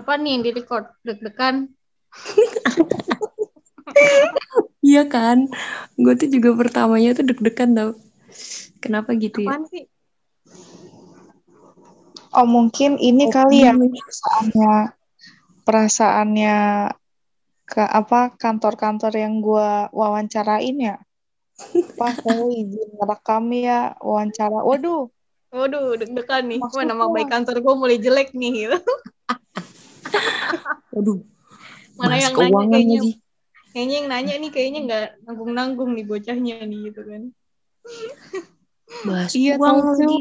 Apa nih yang di-record? Deg-degan? Iya kan? Gue tuh juga pertamanya tuh deg-degan tau. Kenapa gitu ya? Sih? Oh mungkin ini Oh, kali ya ini. perasaannya perasaannya ke apa kantor-kantor yang gua wawancarain ya. Pak, saya izin rekam ya wawancara. Waduh, Waduh, deg-degan nih. Wah, Maksudnya? nama baik kantor gue mulai jelek nih. Gitu. Waduh, Mana yang nanya keuangan kayaknya, lagi. kayaknya yang nanya nih kayaknya nggak nanggung-nanggung nih bocahnya nih gitu kan. Bahas Iya, uang lagi.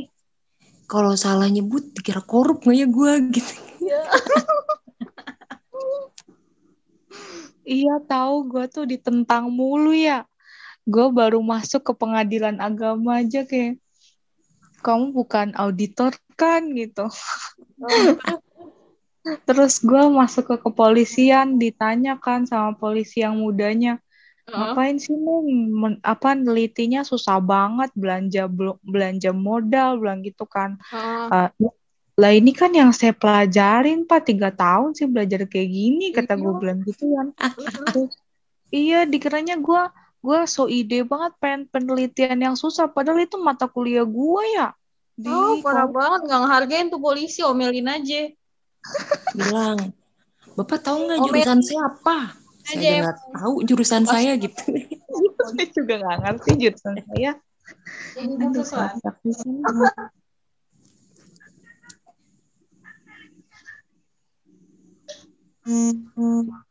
Kalau salah nyebut dikira korup nggak ya gue gitu. iya tahu gua tuh ditentang mulu ya. Gue baru masuk ke pengadilan agama aja kayak kamu bukan auditor kan gitu. Terus gue masuk ke kepolisian ditanya kan sama polisi yang mudanya. Ngapain sih Neng? Men- apa nelitinya susah banget belanja bel- belanja modal bilang gitu kan. Heeh. Eh, lah ini kan yang saya pelajarin Pak tiga tahun sih belajar kayak gini kata gue Iya. bilang gitu kan. Terus, iya dikiranya gue gue so ide banget pengen penelitian yang susah padahal itu mata kuliah gue ya. Di Oh, parah banget nggak ngehargain tuh polisi, omelin aja. Bilang, Bapak tahu nggak Oh, jurusan saya apa? Saya aja nggak tahu jurusan saya gitu. saya juga nggak ngerti jurusan saya. Aduh, sini.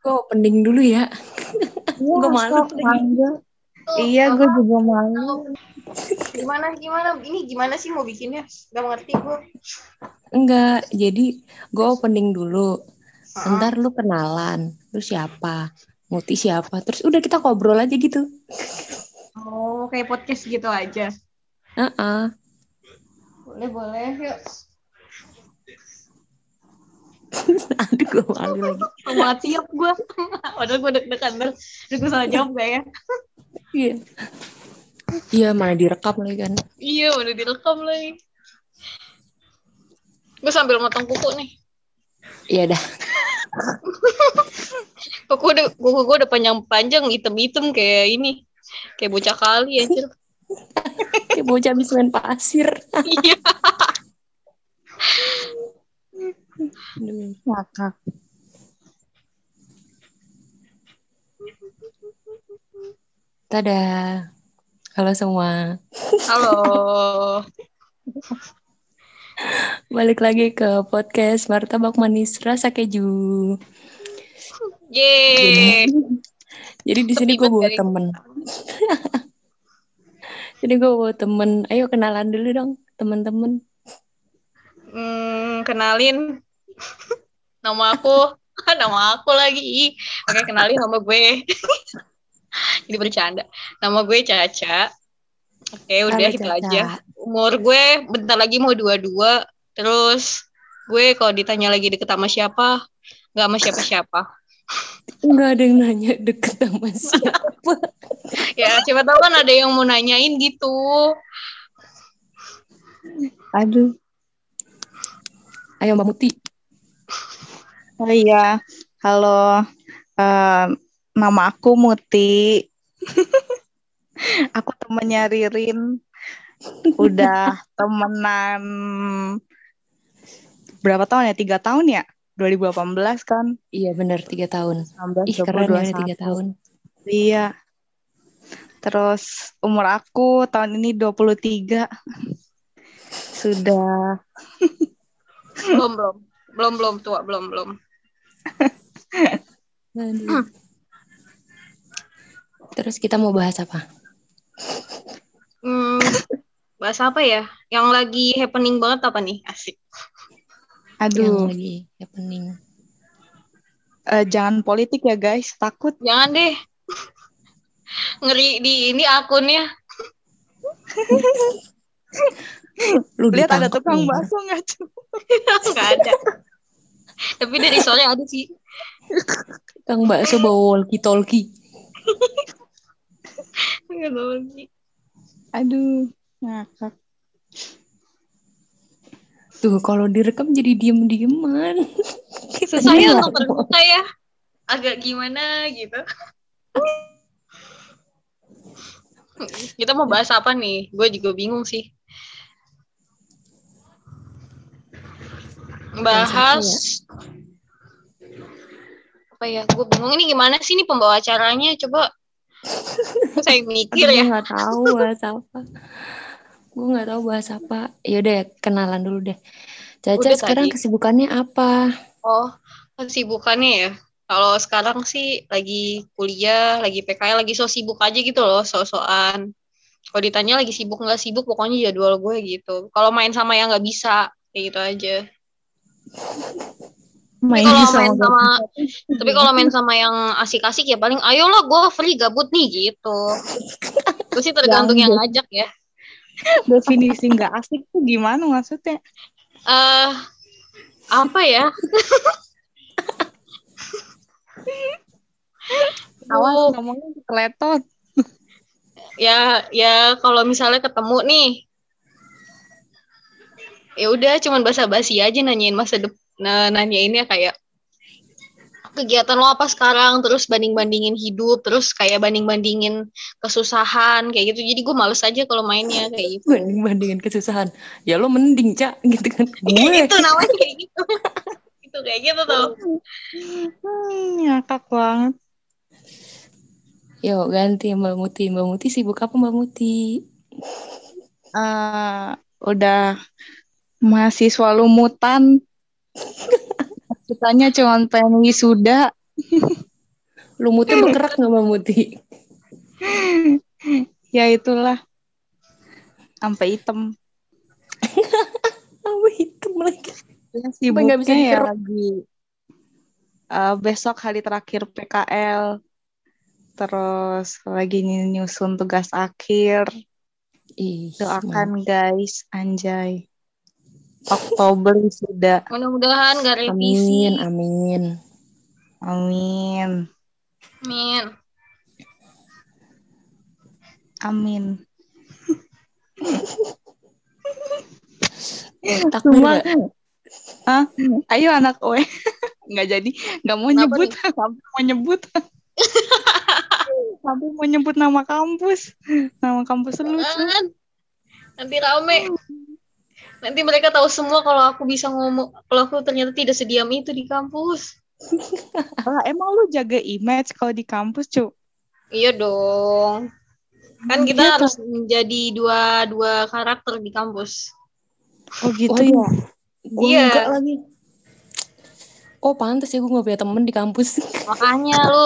Gue opening dulu ya. Iya, Gua malu. Iya, gue juga malu. Gimana gimana ini gimana sih mau bikinnya? Gak ngerti gue. Enggak, jadi gue opening dulu. Heeh. Ntar lu kenalan, lu siapa, Muti siapa, terus udah kita ngobrol aja gitu. Oh, kayak podcast gitu aja. Heeh. Boleh boleh yuk. Aduh gue malu lagi. Mati ya gue. Padahal gue deg-degan. Aduh, gue salah jawab gak ya? Iya. Iya mana direkam lagi kan. Iya, udah direkam lagi. Gue sambil motong kuku nih. Iya dah. Kuku udah kuku gue udah panjang-panjang, hitam-hitam kayak ini. Kayak bocah kali anjir. Kayak bocah habis main pasir. Iya. Ngakak. Dadah. Halo semua. Halo. Balik lagi ke podcast Martabak Manis Rasa Keju. Yeay. Jadi di sini gue bawa dari- temen. Jadi gue bawa temen. Ayo kenalan dulu dong temen-temen. Hmm, kenalin. Nama aku. Nama aku lagi. Oke, kenalin nama gue. Ini bercanda. Nama gue Caca. Oke, udah Halo, itu Caca. aja. Umur gue bentar lagi mau dua-dua. Terus gue kalau ditanya lagi deket sama siapa, nggak sama siapa-siapa. Enggak ada yang nanya deket sama siapa. Ya, siapa tahu kan ada yang mau nanyain gitu. Aduh. Ayo Mbak Muti. Oh iya. Halo. Eh, nama aku Muti. aku temennya Ririn. Udah temenan berapa tahun ya? Tiga tahun ya? 2018 kan? Iya bener tiga tahun. 19, Ih keren ya 20, tiga 21. tahun. Iya. Terus umur aku tahun ini 23. Sudah. Belum, belum. Belum, belum tua, belum, belum. Aduh. Terus kita mau bahas apa? Hmm, bahas apa ya? Yang lagi happening banget apa nih? Asik. Yang Aduh, lagi happening. eh, jangan politik ya guys, takut. Jangan deh. Ngeri di ini akunnya. Lu Lihat ada tukang bakso nggak? Cu? Nggak ada. Tapi dari sore ada sih. Kang bakso bawa walkie talkie. Nggak tahu sih. Aduh, ngakak. Tuh kalau direkam jadi diem-dieman. ya Iya. untuk terbuka ya agak gimana gitu kita mau bahas apa nih gue juga bingung sih bahas apa ya gue bingung ini gimana sih nih pembawa acaranya coba saya mikir Aduh, ya nggak tahu bahas apa. Gue nggak tahu bahas apa. Yaudah ya, kenalan dulu deh. Caca Udah sekarang tadi. kesibukannya apa? oh kesibukannya ya kalau sekarang sih lagi kuliah lagi PKL lagi so sibuk aja gitu loh so-soan kalau ditanya lagi sibuk nggak sibuk pokoknya jadwal gue gitu kalau main sama yang nggak bisa kayak gitu aja Main kalau sama main sama- tapi kalau main sama yang asik-asik ya paling ayolah gue free gabut nih gitu itu sih tergantung yang ngajak ya definisi nggak asik tuh gimana maksudnya? eh apa ya Awas Oh. ngomongnya keletot. ya ya kalau misalnya ketemu nih ya udah cuman basa-basi aja nanyain masa depan nah, nanyainnya kayak kegiatan lo apa sekarang terus banding-bandingin hidup terus kayak banding-bandingin kesusahan kayak gitu jadi gue males aja kalau mainnya kayak gitu Banding bandingin kesusahan. Ya lo mending cak gitu kan. Gue itu namanya kayak gitu itu kayak gitu tuh Hmm, ngakak banget. Yuk ganti Mbak Muti. Mbak Muti sibuk apa Mbak Muti? Eh, udah mahasiswa lumutan. Kitanya cuma pengen wisuda. Lumutnya bergerak nggak Mbak Muti? Ya itulah. Sampai hitam. Oh hitam lagi. Ya, Sampai nggak bisa sibuknya ya lagi. eh, besok hari terakhir PKL. Terus lagi nyusun tugas akhir. Ih, Doakan guys, anjay. Oktober sudah. mudah-mudahan gak Amin, revisi amin. Amin. amin Amin. Takbir Cuma, nggak? Hah? Ayo anak OE. Nggak jadi, nggak mau Kenapa nyebut, sampai mau nyebut. sampai mau nyebut nama kampus. Nama kampus lucu. Jangan. nanti rame nanti mereka tahu semua kalau aku bisa ngomong kalau aku ternyata tidak sediam itu di kampus Lah, emang lu jaga image kalau di kampus, cu? iya dong kan kita Iya, harus menjadi dua dua karakter di kampus Oh gitu Waduh. ya? Gue Iya. enggak lagi. Oh pantas ya gue gak punya temen di kampus. makanya lu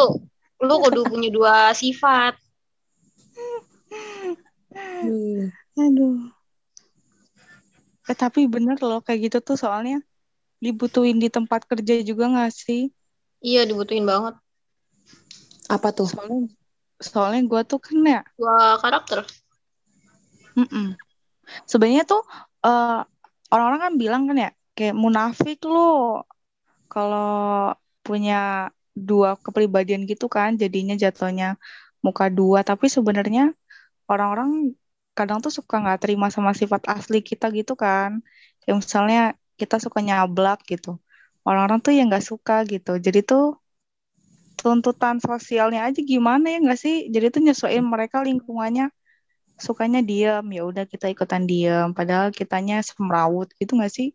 lu kudu punya dua sifat Hmm. Aduh. Eh, tapi bener loh kayak gitu tuh soalnya dibutuhin di tempat kerja juga nggak sih? iya dibutuhin banget Apa tuh? Soalnya, soalnya gue tuh kan ya, dua karakter mm-mm. sebenarnya tuh eh, orang-orang kan bilang kan ya, kayak munafik lo kalau punya dua kepribadian gitu kan, jadinya jatuhnya muka dua. Tapi sebenarnya orang-orang kadang tuh suka nggak terima sama sifat asli kita gitu kan. Kayak misalnya kita suka nyablak gitu. Orang-orang tuh yang nggak suka gitu. Jadi tuh tuntutan sosialnya aja gimana ya nggak sih? Jadi tuh nyesuaiin mereka lingkungannya sukanya diem ya udah kita ikutan diem. Padahal kitanya semrawut gitu nggak sih?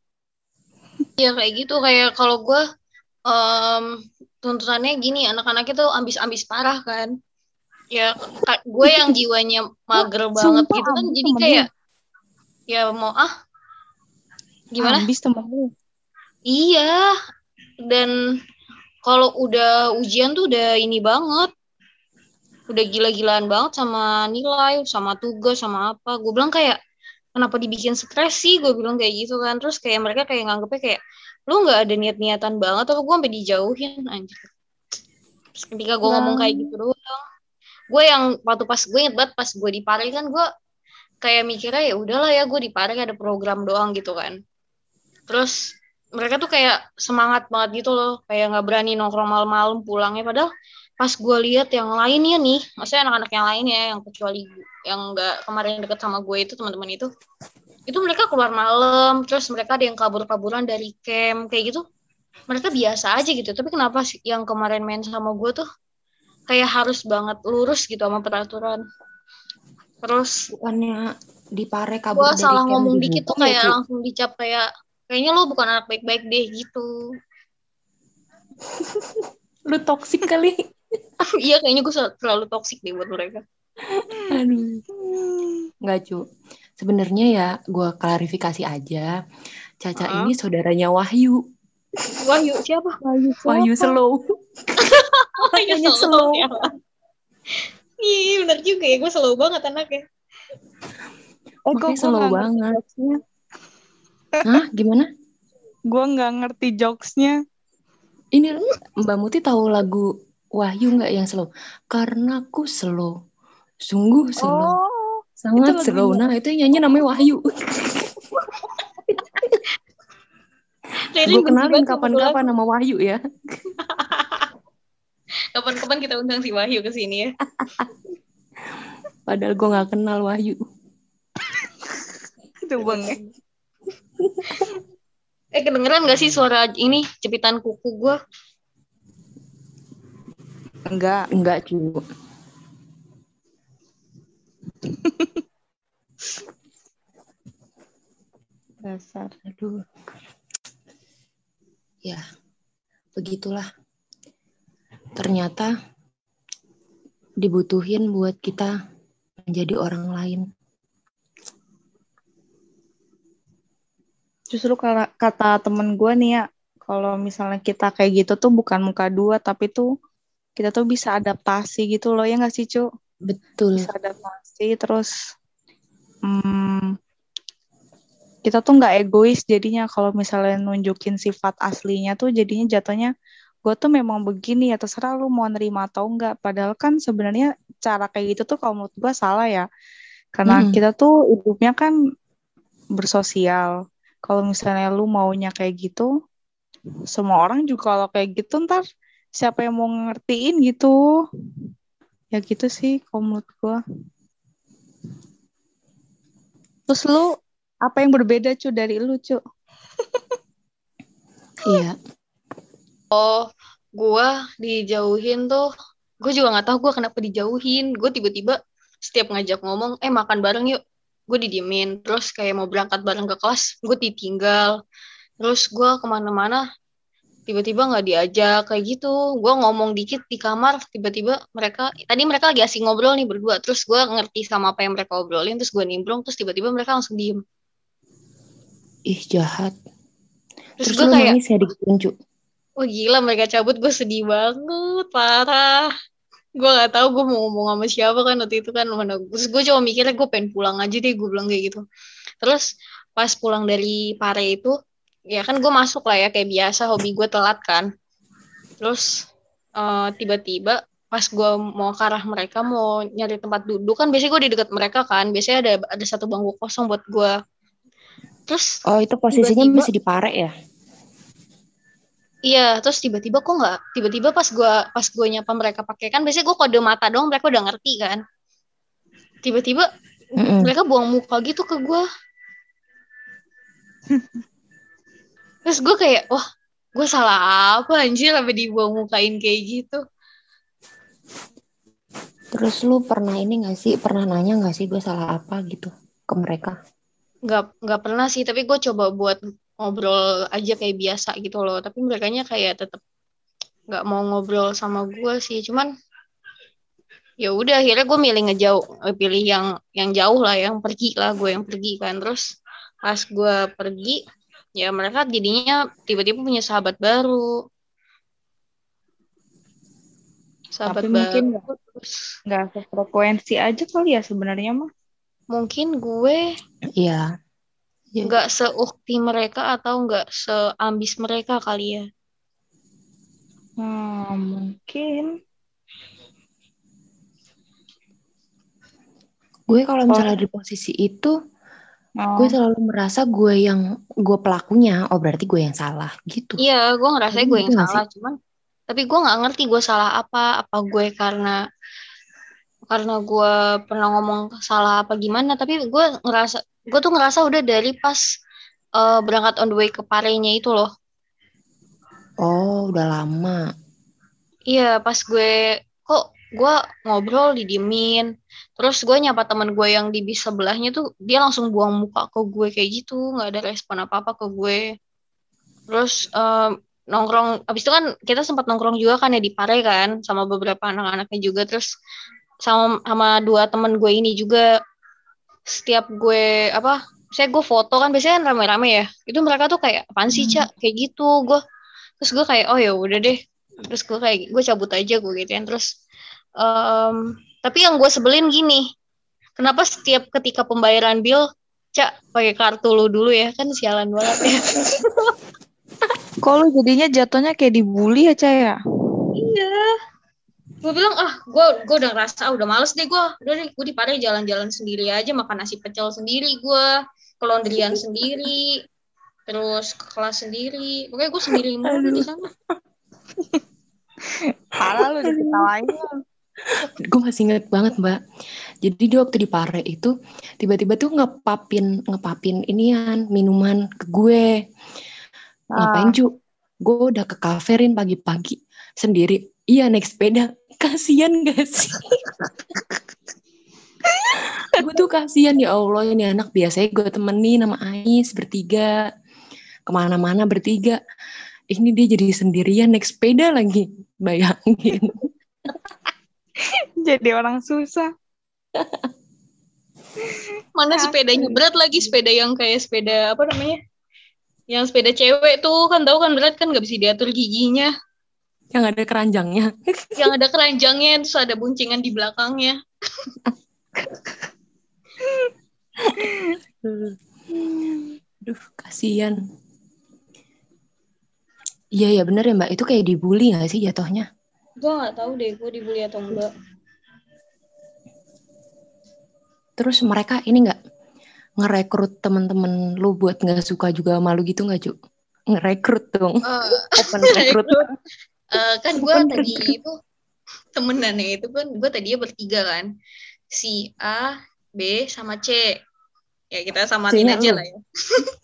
Iya kayak gitu kayak kalau gue em, tuntutannya gini anak-anak itu ambis-ambis parah kan ya ka- gue yang jiwanya mager banget sumpah, gitu kan jadi temen kayak ya mau ah gimana? Ambis temen lu. iya dan kalau udah ujian tuh udah ini banget. Udah gila-gilaan banget sama nilai sama tugas sama apa. Gue bilang kayak kenapa dibikin stres sih? Gue bilang kayak gitu kan. Terus kayak mereka kayak nganggepnya kayak lu nggak ada niat-niatan banget apa gue sampai dijauhin anjir. Ketika gue ngomong kayak gitu doang gue yang waktu pas gue inget banget pas gue di Pare kan gue kayak mikirnya ya udahlah ya gue di Pare ada program doang gitu kan. Terus mereka tuh kayak semangat banget gitu loh kayak nggak berani nongkrong malam-malam pulangnya. Padahal pas gue lihat yang lainnya nih maksudnya anak-anak yang lainnya yang kecuali yang nggak kemarin deket sama gue itu teman-teman itu itu mereka keluar malam terus mereka ada yang kabur-kaburan dari camp kayak gitu. Mereka biasa aja gitu. Tapi kenapa sih yang kemarin main sama gue tuh kayak harus banget lurus gitu sama peraturan terus Bukannya di pare kabur gue dari salah ngomong dikit tuh ya, kayak Cu? langsung dicap kayak kayaknya lo bukan anak baik-baik deh gitu Lu toksik kali. iya kayaknya gue terlalu toksik deh buat mereka Aduh. Enggak, Cu. Sebenarnya ya gue klarifikasi aja. Caca Heeh. ini saudaranya Wahyu. Wahyu siapa Wahyu slow. Wahyu slow slow. siapa? Iya benar juga ya gue slow banget anaknya Eh, Makanya slow banget. Hah, gimana? Gue nggak ngerti jokesnya. Ini Mbak Muti tahu lagu Wahyu nggak yang slow? Karena ku slow. Sungguh slow. Oh, Sangat itu slow. Nah, itu yang nyanyi namanya Wahyu. Gue kenalin kapan-kapan nama Wahyu ya. Kapan-kapan kita undang si Wahyu ke sini ya. Padahal gue nggak kenal Wahyu. itu bang. Eh kedengeran gak sih suara ini cepitan kuku gue? Enggak. Enggak, cu. Dasar. Aduh. Ya, begitulah. Ternyata dibutuhin buat kita menjadi orang lain. Justru kata temen gue nih ya, kalau misalnya kita kayak gitu tuh bukan muka dua, tapi tuh kita tuh bisa adaptasi gitu loh, ya nggak sih, Cu? Betul. Bisa adaptasi, terus hmm, kita tuh nggak egois jadinya. Kalau misalnya nunjukin sifat aslinya tuh jadinya jatuhnya gue tuh memang begini ya terserah lu mau nerima atau enggak padahal kan sebenarnya cara kayak gitu tuh kalau menurut gue salah ya. Karena Mm-mm. kita tuh hidupnya kan bersosial. Kalau misalnya lu maunya kayak gitu semua orang juga kalau kayak gitu ntar siapa yang mau ngertiin gitu. Ya gitu sih kalau menurut gue terus lu apa yang berbeda cu dari lu cu Iya. Oh, gue dijauhin tuh. Gue juga nggak tahu gue kenapa dijauhin. Gue tiba-tiba setiap ngajak ngomong, eh makan bareng yuk. Gue didiemin. Terus kayak mau berangkat bareng ke kelas, gue ditinggal. Terus gue ke mana-mana, tiba-tiba nggak diajak kayak gitu. Gue ngomong dikit di kamar, tiba-tiba mereka, tadi mereka lagi asing ngobrol nih berdua. Terus gue ngerti sama apa yang mereka obrolin, terus gue nimbrung, terus tiba-tiba mereka langsung diem. Ih, jahat. Terus, Terus, gue kayak, nangis ya. Wah gila mereka cabut. Gue sedih banget parah. Gue nggak tahu gue mau ngomong sama siapa kan waktu itu kan. Mana terus gue cuma mikirnya gue pengen pulang aja deh gue bilang kayak gitu. Terus pas pulang dari pare itu ya kan gue masuk lah ya kayak biasa hobi gue telat kan. Terus eh, tiba-tiba pas gue mau ke arah mereka mau nyari tempat duduk kan biasanya gue di dekat mereka kan. Biasanya ada ada satu bangku kosong buat gue terus Oh, itu posisinya Tiba-tiba- masih di pare ya? Iya, terus tiba-tiba kok nggak, tiba-tiba pas gua pas gua nyapa mereka pakai kan biasanya gua kode mata dong, mereka udah ngerti kan. Tiba-tiba Mm-mm. mereka buang muka gitu ke gua. Terus gua kayak, wah, gua salah apa anjir sampai dibuang mukain kayak gitu. Terus lu pernah ini gak sih, pernah nanya gak sih gue salah apa gitu ke mereka? Nggak nggak pernah sih, tapi gue coba buat ngobrol aja kayak biasa gitu loh. Tapi merekanya kayak tetap nggak mau ngobrol sama gua sih. Cuman ya udah akhirnya gue milih ngejauh, eh, pilih yang yang jauh lah, yang pergi lah gue yang pergi kan. Terus pas gue pergi, ya mereka jadinya tiba-tiba punya sahabat baru. Sahabat Tapi mungkin baru. Terus nggak sefrekuensi aja kali ya sebenarnya mah mungkin gue Iya. Iya. nggak seukti mereka atau nggak seambis mereka kali ya. hmm, mungkin Gue kalau misalnya di posisi itu, oh, gue selalu merasa gue yang gue pelakunya. Oh berarti gue yang salah gitu. Iya, gue ngerasa gue yang nggak salah, cuman tapi gue nggak ngerti gue salah apa, apa gue karena karena gue pernah ngomong salah apa gimana, tapi gue ngerasa gue tuh ngerasa udah dari pas eh, berangkat on the way ke Parenya itu loh, Oh, udah lama. Iya, pas gue kok gue ngobrol didiemin. Terus gue nyapa teman gue yang di bis sebelahnya tuh dia langsung buang muka ke gue kayak gitu, nggak ada respon apa-apa ke gue. Terus em, nongkrong, abis itu kan kita sempat nongkrong juga kan ya di Pare kan, sama beberapa anak-anaknya juga. Terus sama sama dua teman gue ini juga setiap gue apa saya gue foto kan biasanya kan rame-rame ya. Itu mereka tuh kayak apaan sih cak? Kayak gitu. Gue terus gue kayak oh ya udah deh. Terus gue kayak gue cabut aja gue gitu terus em, tapi yang gue sebelin gini kenapa setiap ketika pembayaran bill cak pakai kartu lu dulu ya kan sialan banget ya. Lu jadinya jatuhnya kayak dibully ya, Caya? iya gue bilang ah gue gue udah ngerasa ah, udah males deh gue udah deh gue di Pare jalan-jalan sendiri aja makan nasi pecel sendiri gue ke laundryan sendiri terus ke kelas sendiri pokoknya gue sendiri mulu di sana Parah lu diketawain. Gue masih inget banget mbak. Jadi dia waktu di Pare itu tiba-tiba tuh ngepapin ngepapin inian minuman ke gue. Ngapain cu? Gue udah ke kaferin pagi-pagi sendiri. Iya naik sepeda. Kasian gak sih? gue tuh kasihan ya Allah ini anak biasanya gue temenin sama Ais bertiga. Ke mana-mana bertiga. Ini dia jadi sendirian naik sepeda lagi. Bayangin. Jadi orang susah. mana sepedanya berat lagi sepeda yang kayak sepeda apa namanya yang sepeda cewek tuh kan tahu kan berat kan nggak bisa diatur giginya yang ada keranjangnya yang ada keranjangnya terus ada buncingan di belakangnya Duh, kasihan. Iya ya bener ya mbak, itu kayak dibully gak sih jatuhnya? gue nggak tahu deh gue dibully atau enggak Terus mereka ini nggak ngerekrut temen-temen lu buat nggak suka juga malu gitu nggak cu? Ngerekrut dong, Eh, open rekrut. Eh, kan gue tadi itu temenannya itu kan gue tadinya bertiga kan. Si A B sama C. Ya kita samatin C-nya aja lah ya.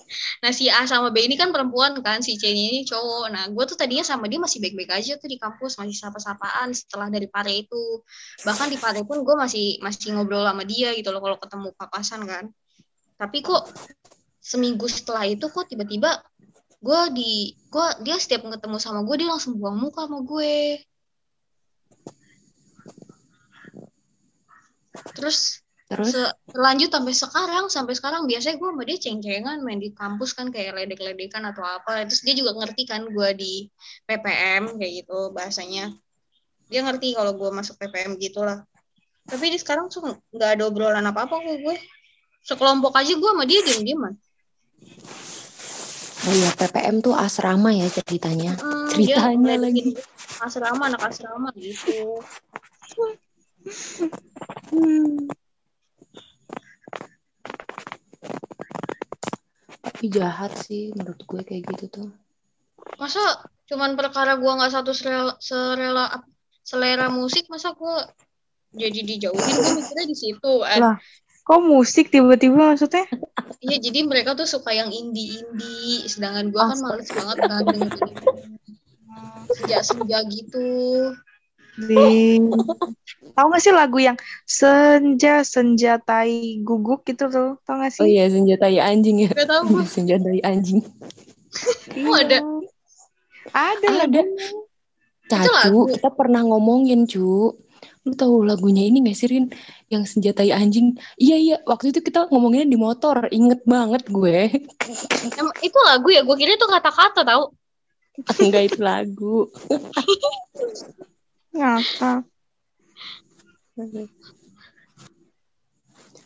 Nah si A sama B ini kan perempuan kan si C ini cowok. Nah gue tuh tadinya sama dia masih baik-baik aja tuh di kampus masih sapa-sapaan setelah dari Pare itu. Bahkan di Pare pun gue masih masih ngobrol sama dia gitu loh kalau ketemu papasan kan. Tapi kok seminggu setelah itu kok tiba-tiba gue di gue dia setiap ketemu sama gue dia langsung buang muka sama gue. Terus Terus? se- lanjut sampai sekarang sampai sekarang biasanya gue sama dia ceng-cengan main di kampus kan kayak ledek-ledekan atau apa. Terus dia juga ngerti kan gue di PPM kayak gitu bahasanya. Dia ngerti kalau gue masuk PPM gitulah. Tapi di sekarang tuh nggak ada obrolan apa apa kok gue. Sekelompok aja gue sama dia diem-dieman oh iya PPM tuh asrama ya ceritanya. Hmm, Ceritanya dia lagi. asrama anak asrama gitu Tapi jahat sih menurut gue kayak gitu tuh. masa cuman perkara gua nggak satu serela, serela selera musik masa gua jadi dijauhin gue mikirnya di situ kan Lah. Kok musik tiba-tiba maksudnya? iya jadi mereka tuh suka yang indie indie sedangkan gua kan males banget kan dengerin senja senja gitu Di... Tahu gak sih lagu yang senja senjatai guguk gitu tuh? Tahu gak Oh sih? iya senjatai anjing ya. gak tau gue senjatai anjing. Oh, ada? Ada lah. Ada. lagu. Cacu, kita pernah ngomongin, Cu. Lu tahu lagunya ini gak sih, Rin? Yang senjatai anjing. Iya, iya. Waktu itu kita ngomonginnya di motor. Inget banget gue. Itu lagu ya gue kira itu kata-kata tau Enggak itu lagu. Ngakak.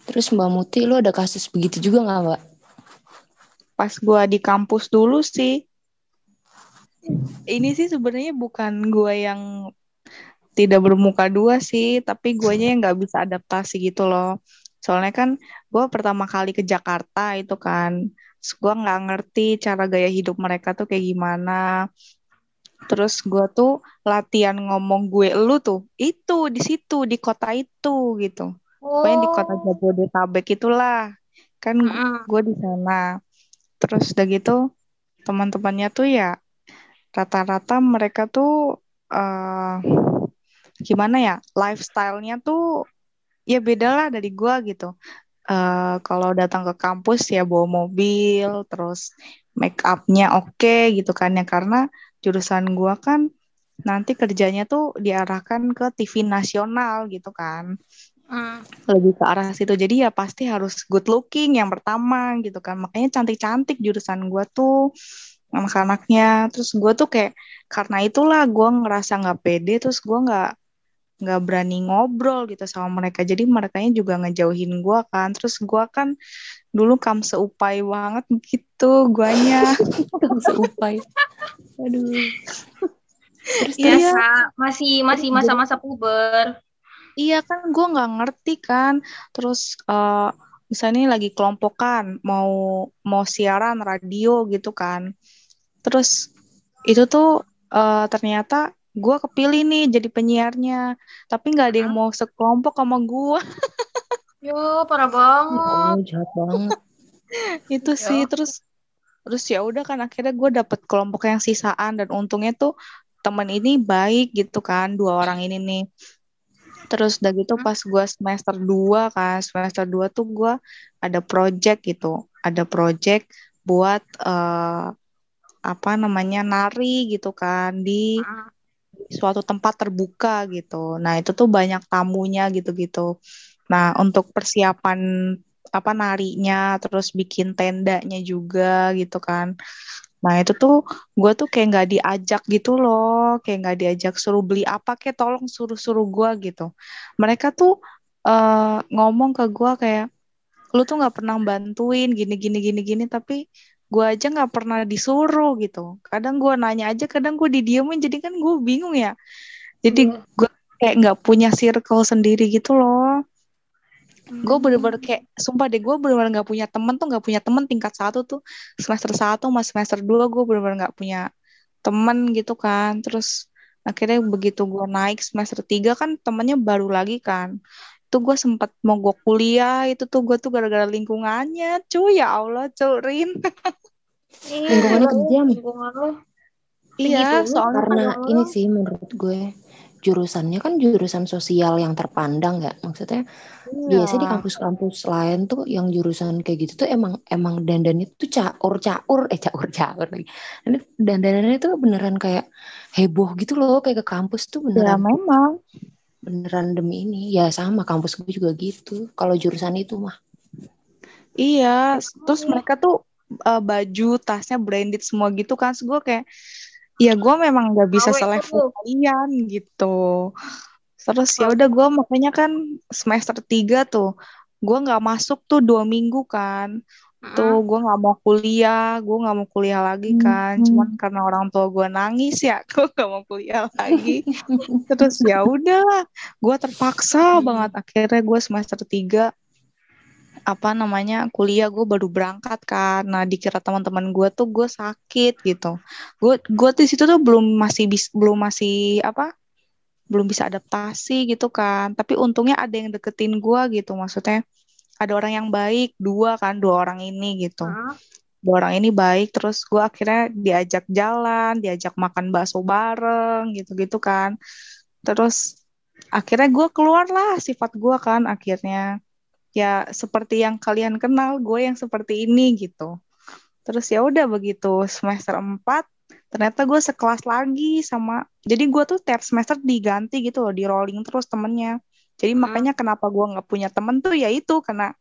Terus Mbak Muti, lu ada kasus begitu juga gak, Mbak? Pas gua di kampus dulu sih. Ini sih sebenarnya bukan gua yang tidak bermuka dua sih, tapi guanya yang nggak bisa adaptasi gitu loh. Soalnya kan gua pertama kali ke Jakarta itu kan, gua nggak ngerti cara gaya hidup mereka tuh kayak gimana. Terus gua tuh latihan ngomong gue lu tuh itu di situ di kota itu gitu. Pokoknya di kota Jabodetabek itulah. Kan gue di sana. Terus udah gitu teman-temannya tuh ya rata-rata mereka tuh uh, gimana ya lifestyle-nya tuh ya beda lah dari gua gitu. Uh, kalau datang ke kampus ya bawa mobil terus make up-nya oke okay, gitu kan ya. Karena jurusan gua kan nanti kerjanya tuh diarahkan ke TV nasional gitu kan. Hmm. lebih ke arah situ. Jadi ya pasti harus good looking yang pertama gitu kan. Makanya cantik-cantik jurusan gue tuh anak-anaknya terus gue tuh kayak karena itulah gue ngerasa nggak pede terus gue nggak nggak berani ngobrol gitu sama mereka. Jadi mereka juga ngejauhin gue kan. Terus gue kan dulu kam seupai banget gitu guanya. Kam seupai. Aduh. Terus ya, masih masih masa-masa puber. Iya kan gue nggak ngerti kan. Terus uh, misalnya lagi kelompokan mau mau siaran radio gitu kan. Terus itu tuh uh, ternyata gue kepilih nih jadi penyiarnya tapi nggak ada yang mau sekelompok sama gue yo parah banget oh, jahat banget itu ya. sih terus terus ya udah kan akhirnya gue dapet kelompok yang sisaan dan untungnya tuh temen ini baik gitu kan dua orang ini nih Terus udah gitu pas gue semester 2 kan, semester 2 tuh gue ada project gitu. Ada project buat uh, apa namanya nari gitu kan di. Suatu tempat terbuka gitu. Nah, itu tuh banyak tamunya gitu-gitu. Nah, untuk persiapan apa narinya terus bikin tendanya juga gitu kan. Nah itu tuh gue tuh kayak nggak diajak gitu loh, kayak nggak diajak suruh beli apa kayak tolong suruh-suruh gue gitu. Mereka tuh uh, ngomong ke gue kayak lu tuh nggak pernah bantuin gini gini gini gini tapi gue aja nggak pernah disuruh gitu. Kadang gue nanya aja, kadang gue didiemin jadi kan gue bingung ya. Jadi yeah. gue kayak nggak punya circle sendiri gitu loh gue bener-bener kayak sumpah deh gue bener-bener nggak punya temen tuh nggak punya temen tingkat satu tuh semester satu mas semester dua gue bener-bener nggak punya temen gitu kan terus akhirnya begitu gue naik semester tiga kan temennya baru lagi kan itu gue sempat mau gue kuliah itu tuh gue tuh gara-gara lingkungannya cuy. Ya Allah curin lingkungannya kejam iya soalnya karena ini sih menurut gue jurusannya kan jurusan sosial yang terpandang nggak? Maksudnya iya. biasanya di kampus-kampus lain tuh yang jurusan kayak gitu tuh emang emang dandannya tuh caur caur eh caur caur lagi dandannya tuh beneran kayak heboh gitu loh kayak ke kampus tuh beneran. ya memang beneran demi ini. Ya sama kampus gue juga gitu. Kalau jurusan itu mah. Iya terus mereka tuh uh, baju tasnya branded semua gitu kan. Gue kayak Iya, gue memang gak bisa selevel kalian gitu. Terus ya udah gue makanya kan semester tiga tuh, gue nggak masuk tuh dua minggu kan. Tuh gue nggak mau kuliah, gue nggak mau kuliah lagi kan. Cuman karena orang tua gue nangis ya, gue nggak mau kuliah lagi. Terus ya udah, gue terpaksa banget. Akhirnya gue semester tiga apa namanya kuliah gue baru berangkat kan. Nah dikira teman-teman gue tuh gue sakit gitu. Gue gue di situ tuh belum masih bis, belum masih apa belum bisa adaptasi gitu kan. Tapi untungnya ada yang deketin gue gitu maksudnya ada orang yang baik dua kan dua orang ini gitu. Huh? dua orang ini baik terus gue akhirnya diajak jalan diajak makan bakso bareng gitu gitu kan. Terus akhirnya gue keluar lah sifat gue kan akhirnya. Ya seperti yang kalian kenal gue yang seperti ini gitu. Terus ya udah begitu semester 4 ternyata gue sekelas lagi sama jadi gue tuh tiap semester diganti gitu loh di rolling terus temennya jadi hmm. makanya kenapa gue nggak punya temen tuh ya itu karena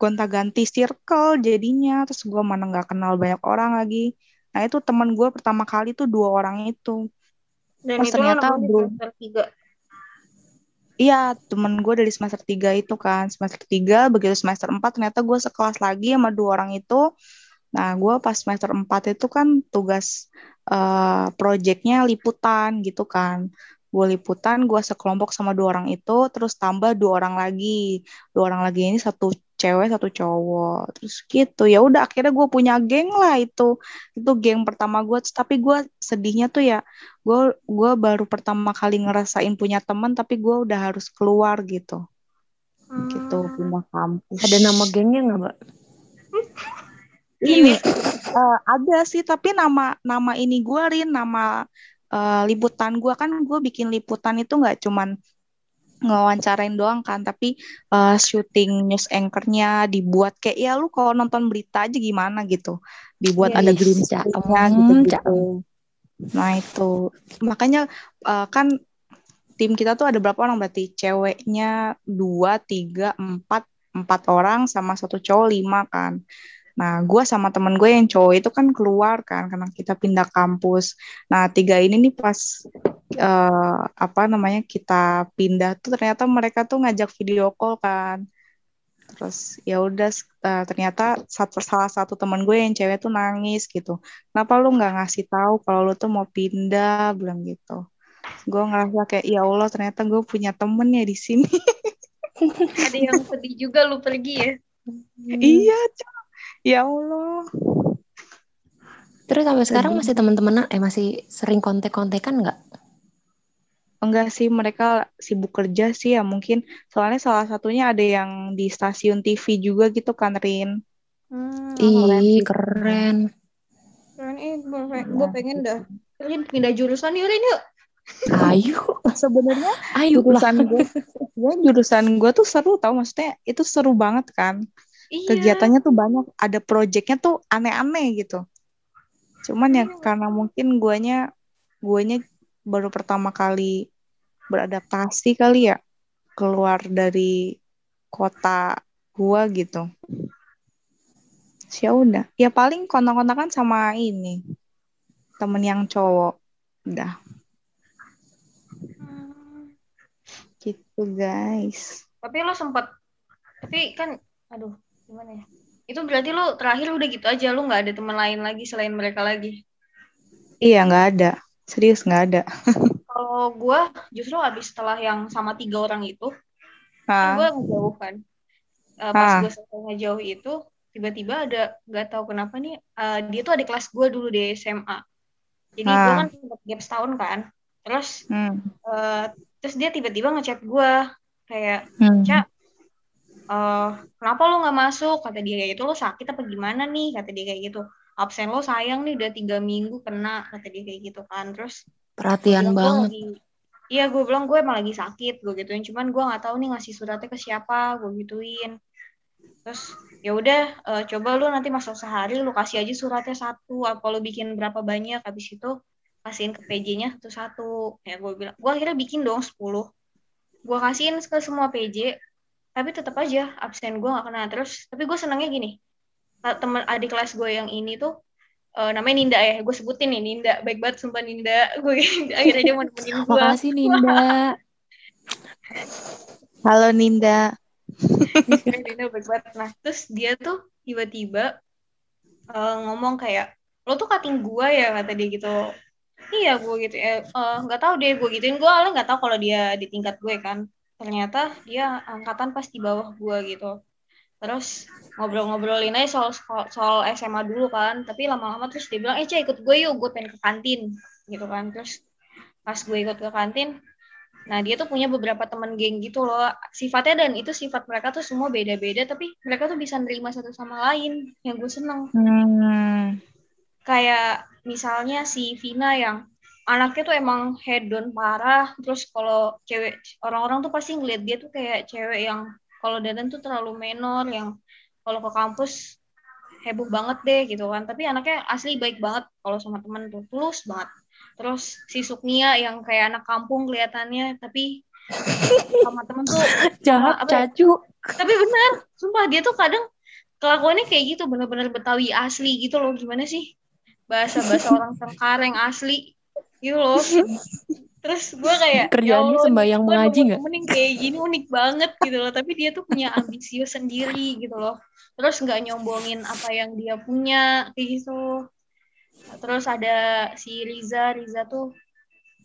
gonta ganti circle jadinya terus gue mana nggak kenal banyak orang lagi nah itu temen gue pertama kali tuh dua orang itu dan Pas itu ternyata belum Iya, temen gue dari semester 3 itu kan. Semester 3, begitu semester 4 ternyata gue sekelas lagi sama dua orang itu. Nah, gue pas semester 4 itu kan tugas uh, projectnya liputan gitu kan. Gue liputan, gue sekelompok sama dua orang itu, terus tambah dua orang lagi. Dua orang lagi ini satu cewek satu cowok. Terus gitu ya udah akhirnya gue punya geng lah itu. Itu geng pertama gue tapi gue sedihnya tuh ya gue gue baru pertama kali ngerasain punya teman tapi gue udah harus keluar gitu. Hmm. gitu pindah kampus. Ada nama gengnya nggak mbak? Ini uh, ada sih tapi nama nama ini gue Rin. Nama uh, liputan gue kan gue bikin liputan itu nggak cuman ngewawancarain doang kan tapi uh, syuting news anchornya dibuat kayak ya lu kalau nonton berita aja gimana? gitu. Dibuat yeah, ada green screen-nya gitu gitu nah itu. Makanya uh, kan tim kita tuh ada berapa orang? Berarti ceweknya dua tiga empat empat orang sama satu cowok lima kan Nah, gue sama temen gue yang cowok itu kan keluar kan karena kita pindah kampus. Nah, tiga ini nih pas uh, apa namanya kita pindah tuh ternyata mereka tuh ngajak video call kan. Terus ya udah uh, ternyata satu salah satu temen gue yang cewek tuh nangis gitu. Kenapa lu nggak ngasih tahu kalau lu tuh mau pindah bilang gitu. Gue ngerasa kayak ya Allah ternyata gue punya temen ya di sini. Ada yang sedih juga lu pergi ya. Hmm. Iya, cuy ya Allah. Terus sampai sekarang masih teman-teman eh masih sering kontek-kontekan nggak? Enggak sih mereka sibuk kerja sih ya mungkin. Soalnya salah satunya ada yang di stasiun TV juga gitu kan Rin. Hmm, ih keren keren. Eh gue pengen dah. Rin pindah jurusan yuk Rin yuk. Ayo. Sebenarnya ayo jurusan gue ya jurusan gue tuh seru tau maksudnya itu seru banget kan Iya. Kegiatannya tuh banyak, ada projectnya tuh aneh-aneh gitu. Cuman ya iya. karena mungkin guanya guanya baru pertama kali beradaptasi kali ya keluar dari kota gua gitu. Ya udah, ya paling kontak-kontakan sama ini temen yang cowok, udah. Hmm. Gitu guys. Tapi lo sempat, tapi kan, aduh, gimana ya? Itu berarti lu terakhir udah gitu aja lu nggak ada teman lain lagi selain mereka lagi? Iya nggak ada. Serius nggak ada. Kalau gue justru habis setelah yang sama tiga orang itu kan gue ngejauh kan? Uh, pas gue selesai ngejauh itu tiba-tiba ada nggak tahu kenapa nih uh, dia tuh ada kelas gue dulu di SMA jadi gue kan sempat gap setahun kan. Terus hmm. uh, terus dia tiba-tiba ngechat gue kayak hmm. cak uh, kenapa lo nggak masuk? Kata dia kayak gitu lo sakit apa gimana nih? Kata dia kayak gitu. Absen lo sayang nih udah tiga minggu kena kata dia kayak gitu kan. Terus perhatian banget. iya gue bilang gue emang lagi sakit gue gituin. Cuman gue nggak tahu nih ngasih suratnya ke siapa gue gituin. Terus ya udah uh, coba lu nanti masuk sehari lu kasih aja suratnya satu. Apa lu bikin berapa banyak? Habis itu kasihin ke PJ-nya satu satu. Ya gue bilang gue akhirnya bikin dong 10 gue kasihin ke semua PJ tapi tetap aja absen gue gak kena. Terus tapi gue senangnya gini. Teman adik kelas gue yang ini tuh uh, namanya Ninda ya. Gue sebutin nih Ninda. Baik banget sumpah Ninda. Gue akhirnya dia mau nemenin gue makasih Ninda. Halo Ninda. Ninda baik banget. Nah terus dia tuh tiba-tiba uh, ngomong kayak lo tuh kating gue ya kata dia gitu. Iya gue gitu ya. Nggak uh, tahu deh gue gituin. Gue awalnya nggak tahu kalau dia di tingkat gue kan ternyata dia angkatan pas di bawah gue gitu. Terus ngobrol-ngobrolin aja soal, soal SMA dulu kan. Tapi lama-lama terus dia bilang eh cah ikut gue yuk gue pengen ke kantin. Gitu kan. Terus pas gue ikut ke kantin nah dia tuh punya beberapa teman geng gitu loh. Sifatnya dan itu sifat mereka tuh semua beda-beda tapi mereka tuh bisa nerima satu sama lain. Yang gue seneng. Hmm. kayak misalnya si Vina yang anaknya tuh emang hedon parah. Terus kalau cewek orang-orang tuh pasti ngeliat dia tuh kayak cewek yang kalau dadan tuh terlalu menor yang kalau ke kampus heboh banget deh gitu kan. Tapi anaknya asli baik banget kalau sama temen tuh tulus banget. Terus si Suknia yang kayak anak kampung kelihatannya tapi sama temen tuh jahat apa, ya? cacu. Tapi benar sumpah dia tuh kadang kelakuannya kayak gitu bener-bener Betawi asli gitu loh. Gimana sih? Bahasa-bahasa orang Sengkareng asli gitu loh terus gue kayak ya kerjaannya ya sembayang mengaji nggak? mending kayak gini unik banget gitu loh. Tapi dia tuh punya ambisius sendiri gitu loh. Terus nggak nyombongin apa yang dia punya kayak gitu. Terus ada si Riza Riza tuh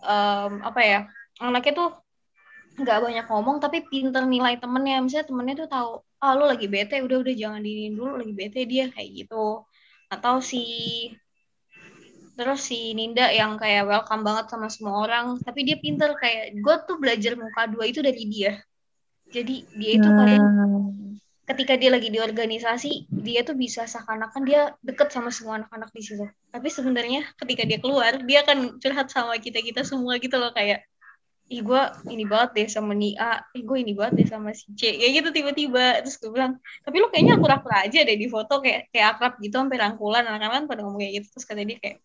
um, apa ya anaknya tuh nggak banyak ngomong tapi pinter nilai temennya. Misalnya temennya tuh tahu ah lu lagi bete udah udah jangan dinin dulu lagi bete dia kayak gitu. Atau si terus si Ninda yang kayak welcome banget sama semua orang. Tapi dia pinter kayak gue tuh belajar muka dua itu dari dia. Jadi dia itu kadang ketika dia lagi di organisasi dia tuh bisa seakan-akan dia deket sama semua anak-anak di situ. Tapi sebenarnya ketika dia keluar dia akan curhat sama kita kita semua gitu loh kayak ih gue ini banget deh sama nih A, ih gue ini banget deh sama si C, kayak gitu tiba-tiba. Terus gue bilang, tapi lu kayaknya akur-akur aja deh di foto. Kayak kayak akrab gitu sampai rangkulan. Anak-anak kan pada ngomong kayak gitu. Terus kata dia kayak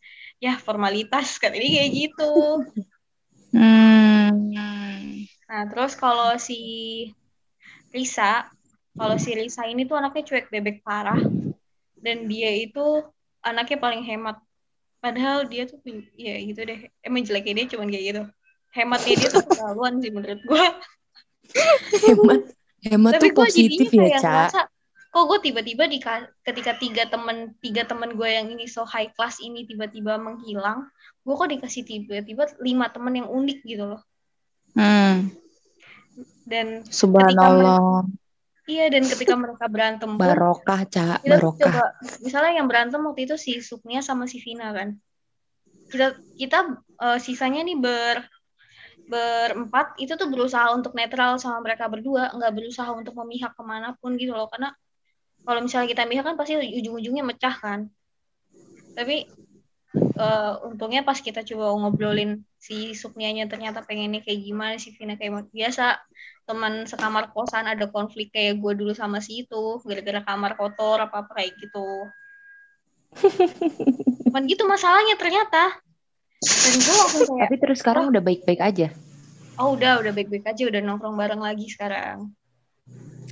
ya formalitas. Kata dia kayak gitu. Hmm. Nah terus kalau si Risa kalau si Risa ini tuh anaknya cuek bebek parah. Dan dia itu anaknya paling hemat. Padahal dia tuh ya gitu deh. Emang jeleknya dia cuman kayak gitu hematnya dia tuh keterlaluan sih menurut gue hemat. Hemat tapi tuh positif ya kayak Ca. ngerasa kok gue tiba-tiba di ketika tiga temen tiga temen gue yang ini so high class ini tiba-tiba menghilang gue kok dikasih tiba-tiba lima temen yang unik gitu loh. Hmm. dan Subhanallah. iya dan ketika mereka berantem barokah Ca kita tuh barokah. coba misalnya yang berantem waktu itu si Suknia sama si Vina kan. Kita kita eh, sisanya nih ber berempat itu tuh berusaha untuk netral sama mereka berdua. Nggak berusaha untuk memihak ke mana pun gitu loh. Karena kalau misalnya kita mihak kan pasti ujung-ujungnya mecah kan. Tapi eh, untungnya pas kita coba ngobrolin si Suknianya ternyata pengennya kayak gimana si Vina kayak biasa teman sekamar kosan ada konflik kayak gue dulu sama si itu gara-gara kamar kotor apa apa kayak gitu. Cuman gitu masalahnya ternyata dan gue langsung kayak tapi terus sekarang udah baik-baik aja? Oh udah udah baik-baik aja udah nongkrong bareng lagi sekarang.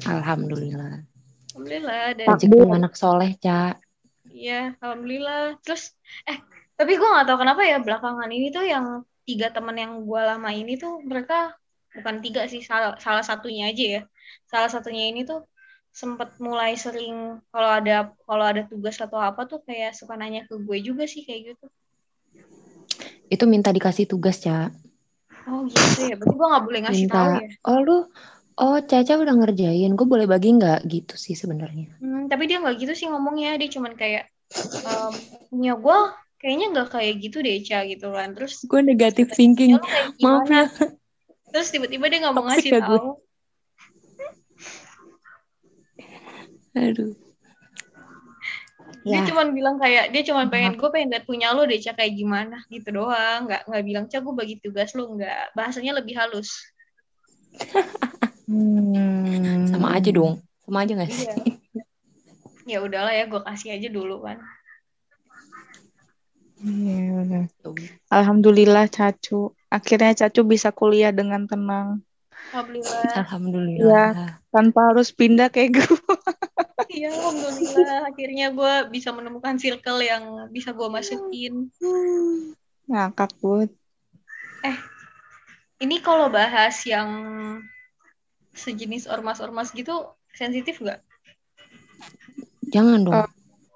Alhamdulillah. Alhamdulillah dan rezeki anak soleh Ca iya alhamdulillah. Terus eh tapi gue nggak tahu kenapa ya belakangan ini tuh yang tiga teman yang gue lama ini tuh mereka bukan tiga sih salah salah satunya aja ya. Salah satunya ini tuh sempet mulai sering kalau ada kalau ada tugas atau apa tuh kayak suka nanya ke gue juga sih kayak gitu itu minta dikasih tugas Ca. Oh gitu ya? Berarti gue nggak boleh ngasih minta tahu ya? Oh lu oh Caca udah ngerjain gue boleh bagi nggak? Gitu sih sebenarnya. Hmm, tapi dia nggak gitu sih ngomongnya. Dia cuman kayak um, punya gue kayaknya nggak kayak gitu deh Ca gitu kan. Terus gue negatif "Ya, thinking. maaf gimana?" ya terus tiba-tiba dia nggak mau ngasih ya tahu. Aduh dia ya. cuman bilang kayak dia cuman pengen gue pengen lihat punya lo deh Ca kayak gimana? Gitu doang. Nggak nggak bilang Ca gue bagi tugas lo nggak. Bahasanya lebih halus. Hmm. sama aja dong. Sama aja nggak sih? Iya. Ya udahlah ya gue kasih aja dulu kan Iya, udah. Alhamdulillah Cacu. Akhirnya Cacu bisa kuliah dengan tenang. Alhamdulillah. Alhamdulillah. Tanpa harus pindah kayak gue. iya alhamdulillah akhirnya gue bisa menemukan circle yang bisa gue masukin Ngakak buat. ini kalau bahas yang sejenis ormas-ormas gitu sensitif nggak? jangan dong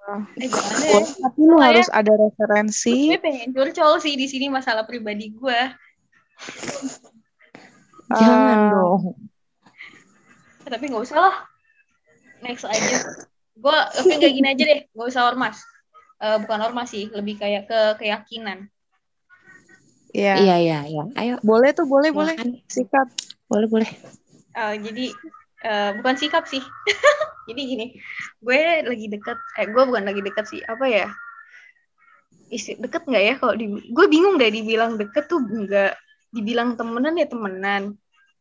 Oh. Eh jangan deh. Tapi lu Soalnya- harus ada referensi. Gue pengen curcol sih di sini masalah pribadi gue. jangan Ah, dong Tapi nggak usah lah. Next aja. Gue oke nggak gini aja deh. Nggak usah ormas. Eh, bukan ormas sih, lebih kayak ke keyakinan. Iya. iya iya iya ayo Boleh tuh, boleh, boleh. silakan. Sikat. boleh boleh Eh, jadi eh, bukan sikap sih. jadi gini, gue lagi deket. Eh, gue bukan lagi deket sih. Apa ya? Isi, deket nggak ya kalau di gue bingung deh dibilang deket tuh nggak dibilang temenan ya temenan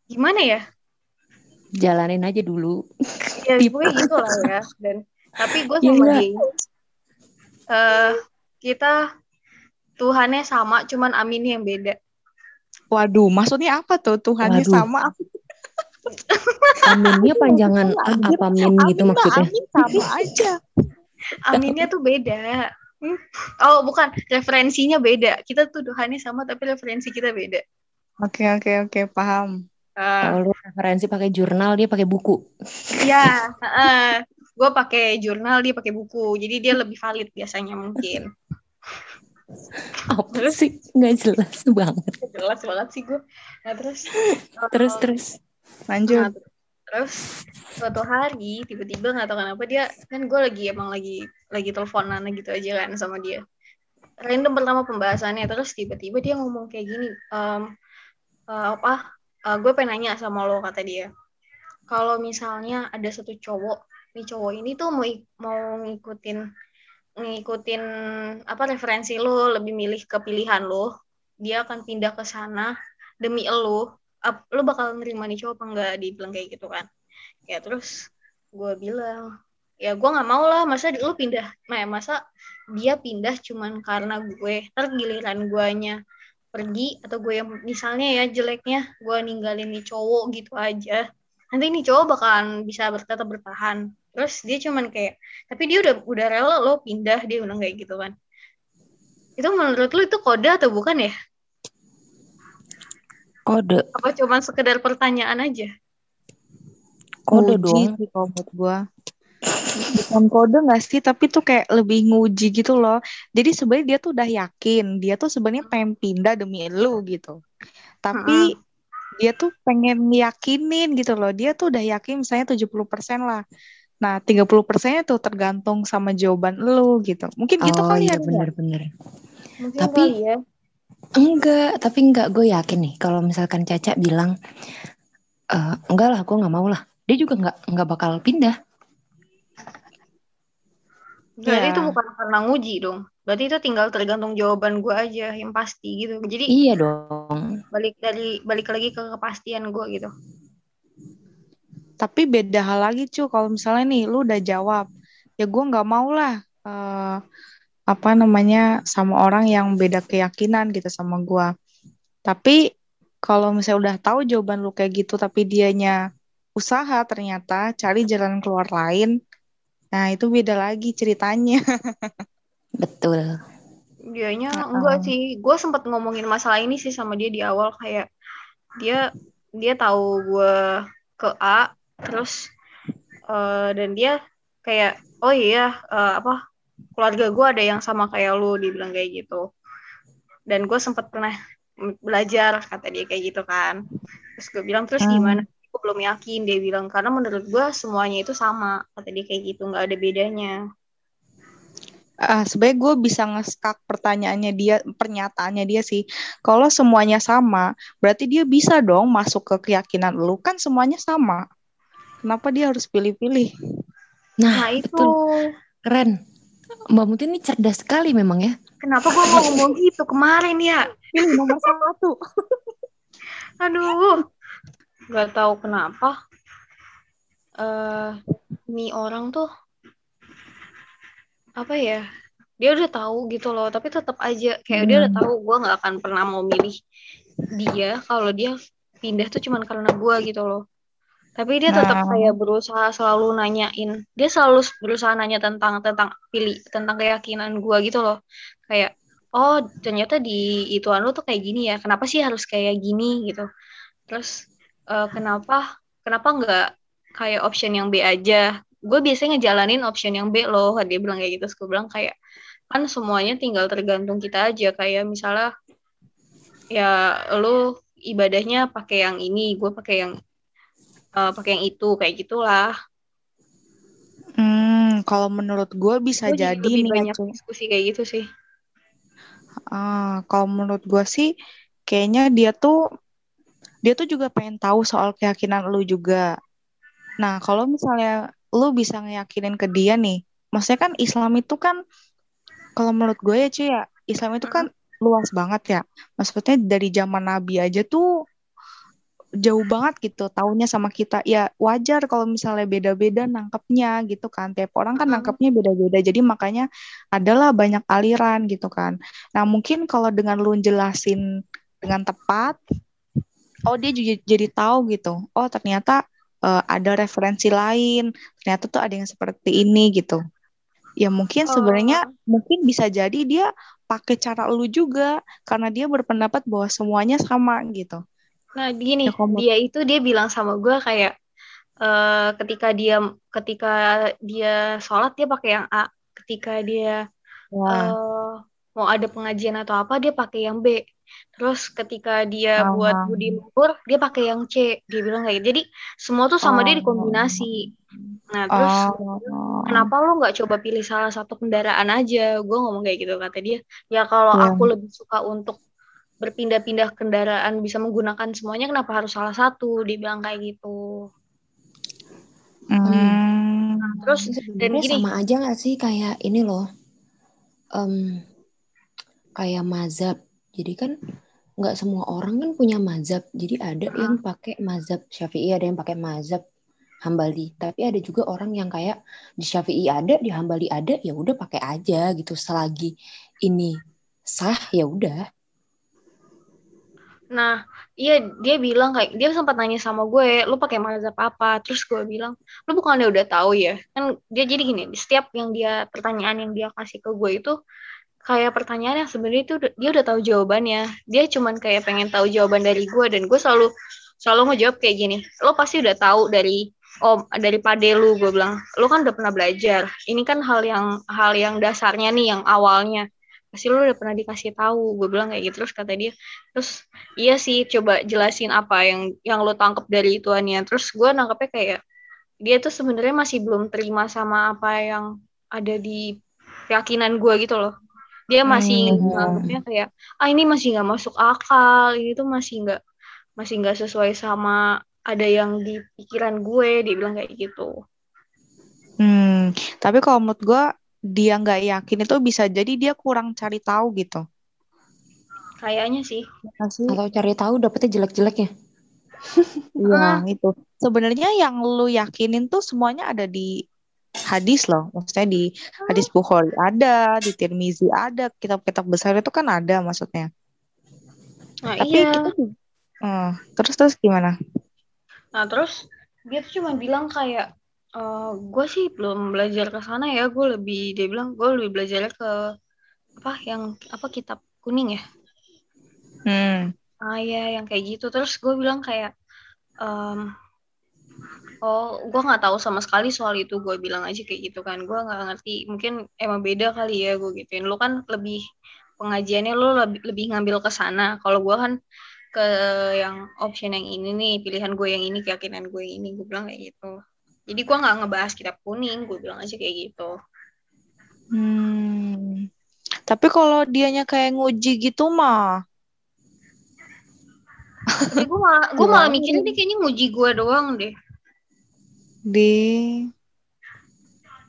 gimana ya jalanin aja dulu ya gue gitu lah ya dan tapi gue Ya sama enggak. dia eh kita Tuhannya sama cuman aminnya yang beda Waduh, maksudnya apa tuh? Tuhannya Waduh. sama. aminnya panjangan apa min gitu Amin maksudnya Amin sama aja. aminnya tuh beda Hmm. oh bukan referensinya beda kita tuh Tuhannya sama tapi referensi kita beda Oke, oke, oke. Paham. Eh, kalau lu referensi pakai jurnal dia pakai buku Iya, gue pakai jurnal dia pakai buku, jadi dia lebih valid biasanya mungkin. apa sih nggak jelas banget Jelas banget sih gue. Nah terus, terus eh, terus Lanjut. nah, terus suatu hari tiba-tiba nggak tahu kenapa dia kan gue lagi emang lagi lagi teleponan gitu aja kan sama dia. Random pertama pembahasannya terus tiba-tiba dia ngomong kayak gini, em, eh, apa? Gue pengen nanya sama lo kata dia. kalau misalnya ada satu cowok nih cowok ini tuh mau mau ngikutin ngikutin apa referensi lo lebih milih ke pilihan lo dia akan pindah ke sana demi lo. Lo bakal nerima nih cowok apa enggak? Dibilang kayak gitu kan. Ya terus gue bilang ya gue nggak mau lah masa lu pindah? Nah masa dia pindah cuman karena gue tergiliran guanya pergi atau gue yang misalnya ya jeleknya gue ninggalin nih cowok gitu aja. Nanti nih cowok bakalan bisa tetap bertahan. Terus dia cuman kayak tapi dia udah udah rela lo pindah dia udah kayak gitu kan. Itu menurut lu itu kode atau bukan ya? Kode. Apa cuman sekedar pertanyaan aja? Kode dong sih kalau menurut gue bukan kode gak sih tapi tuh kayak lebih nguji gitu loh. Jadi sebenarnya dia tuh udah yakin dia tuh sebenarnya pengen pindah demi lu gitu. Tapi uh dia tuh pengen yakinin gitu loh. Dia tuh udah yakin misalnya 70% lah. Nah 30 persennya tuh tergantung sama jawaban lu gitu. Mungkin gitu oh, kali iya, ya? bener-bener tapi ya. enggak tapi enggak gue yakin nih kalau misalkan Caca bilang e, enggak lah gue nggak mau lah. Dia juga nggak nggak bakal pindah Berarti yeah. itu bukan karena nguji dong. Berarti itu tinggal tergantung jawaban gue aja yang pasti gitu. Jadi iya dong. Balik dari balik lagi ke kepastian gue gitu. Tapi beda hal lagi cu. Kalau misalnya nih lu udah jawab, ya gue nggak mau lah uh, apa namanya sama orang yang beda keyakinan gitu sama gue. Tapi kalau misalnya udah tahu jawaban lu kayak gitu, tapi dianya usaha ternyata cari jalan keluar lain, Nah, itu beda lagi ceritanya. Betul. Dianya uh -uh. enggak sih. Gue sempat ngomongin masalah ini sih sama dia di awal kayak dia dia tahu gue ke A terus uh, dan dia kayak oh iya uh, apa keluarga gue ada yang sama kayak lu dibilang kayak gitu dan gue sempat pernah belajar kata dia kayak gitu kan terus gue bilang terus hmm. gimana gue belum yakin dia bilang. Karena menurut gue semuanya itu sama kata dia kayak gitu nggak ada bedanya. Uh, sebenarnya gue bisa ngeskak pertanyaannya dia pernyataannya dia sih. Kalau semuanya sama berarti dia bisa dong masuk ke keyakinan lu. Kan semuanya sama. Kenapa dia harus pilih-pilih? Nah, nah itu. betul. keren. Mbak Muti ini cerdas sekali memang ya. Kenapa gue mau ngomong gitu? Kemarin ya. Ini nomor satu aduh nggak tahu kenapa uh, nih orang tuh apa ya dia udah tahu gitu loh tapi tetap aja kayak hmm. dia udah hmm. tahu gue nggak akan pernah mau milih dia kalau dia pindah tuh cuman karena gue gitu loh tapi dia tetap nah. kayak berusaha selalu nanyain dia selalu berusaha nanya tentang tentang pilih tentang keyakinan gue gitu loh kayak oh ternyata di ituan lu tuh kayak gini ya kenapa sih harus kayak gini gitu terus uh, kenapa kenapa nggak kayak option yang B aja? Gue biasanya ngejalanin option yang B loh dia bilang kayak gitu. Gue bilang kayak kan semuanya tinggal tergantung kita aja. Kayak misalnya ya lo ibadahnya pakai yang ini gue pakai yang uh, pakai yang itu kayak gitulah. Hmm kalau menurut gue bisa gue jadi nih banyak diskusi kayak gitu sih. Uh, kalau menurut gue sih kayaknya dia tuh dia tuh juga pengen tahu soal keyakinan lu juga. Nah, kalau misalnya lu bisa ngeyakinin ke dia nih, maksudnya kan Islam itu kan kalau menurut gue ya cuy ya, Islam itu kan luas banget ya. Maksudnya dari zaman Nabi aja tuh jauh banget gitu tahunya sama kita. Ya wajar kalau misalnya beda-beda nangkepnya gitu kan. Tiap orang kan nangkepnya beda-beda. Jadi makanya adalah banyak aliran gitu kan. Nah mungkin kalau dengan lu jelasin dengan tepat oh dia juga jadi tahu gitu. Oh ternyata uh, ada referensi lain. Ternyata tuh ada yang seperti ini gitu. Ya mungkin oh. sebenarnya mungkin bisa jadi dia pakai cara lu juga karena dia berpendapat bahwa semuanya sama gitu. Nah gini ya, dia itu dia bilang sama gue kayak uh, ketika dia ketika dia sholat dia pakai yang A ketika dia uh, mau ada pengajian atau apa dia pakai yang B Terus ketika dia oh. buat budi luhur, dia pakai yang C. Dia bilang kayak gitu. Jadi semua tuh sama oh. dia dikombinasi. Nah terus oh. kenapa lo nggak coba pilih salah satu kendaraan aja? Gue ngomong kayak gitu kata dia. Ya kalau yeah. aku lebih suka untuk berpindah-pindah kendaraan bisa menggunakan semuanya, kenapa harus salah satu? Dia bilang kayak gitu. Hmm. Terus dan Sebenarnya gini, sama aja nggak sih kayak ini loh, em, kayak mazhab. Jadi kan nggak semua orang kan punya mazhab. Jadi ada yang pakai mazhab Syafi'i, ada yang pakai mazhab Hambali. Tapi ada juga orang yang kayak di Syafi'i ada, di Hambali ada, ya udah pakai aja gitu. Selagi ini sah ya udah. Nah, iya dia bilang kayak dia sempat nanya sama gue, lu pakai mazhab apa? Terus gue bilang, lu bukannya udah tahu ya? Kan dia jadi gini, di setiap yang dia pertanyaan yang dia kasih ke gue itu kayak pertanyaan yang sebenarnya itu dia udah tahu jawabannya. Dia cuman kayak pengen tahu jawaban dari gue dan gue selalu selalu ngejawab kayak gini. Lo pasti udah tahu dari om dari pade lu gue bilang. Lo kan udah pernah belajar. Ini kan hal yang hal yang dasarnya nih yang awalnya pasti lu udah pernah dikasih tahu gue bilang kayak gitu terus kata dia terus iya sih coba jelasin apa yang yang lo tangkap dari ituannya terus gue nangkepnya kayak dia tuh sebenarnya masih belum terima sama apa yang ada di keyakinan gue gitu loh dia masih Hmm. nganggapnya kayak ah ini masih nggak masuk akal ini tuh masih nggak masih nggak sesuai sama ada yang di pikiran gue dia bilang kayak gitu Hmm. Tapi kalau menurut gue dia nggak yakin itu bisa jadi dia kurang cari tahu gitu. kayaknya sih? Atau cari tahu dapetnya jelek-jelek ya. Iya, itu. Sebenarnya yang lu yakinin tuh semuanya ada di hadis loh. Maksudnya di hadis Bukhari ada, di Tirmizi ada, kitab-kitab besar itu kan ada maksudnya. nah Tapi iya kita Hmm, terus terus gimana? Nah terus dia tuh cuma bilang kayak eh gue sih belum belajar ke sana ya gue lebih dia bilang gue lebih belajarnya ke apa yang apa kitab kuning ya Hmm. ah ya yang kayak gitu terus gue bilang kayak em, oh gue nggak tahu sama sekali soal itu. Gue bilang aja kayak gitu kan. Gue nggak ngerti. Mungkin emang beda kali ya gue gituin. Lu kan lebih pengajiannya lu lebih, lebih ngambil ke sana. Kalau gue kan ke yang option yang ini nih pilihan gue yang ini keyakinan gue yang ini gue bilang kayak gitu. Jadi gue nggak ngebahas kitab kuning gue bilang aja kayak gitu. Hmm. Tapi kalau dianya kayak nguji gitu mah, gue malah gue malah mikirnya dia kayaknya nguji gue doang deh di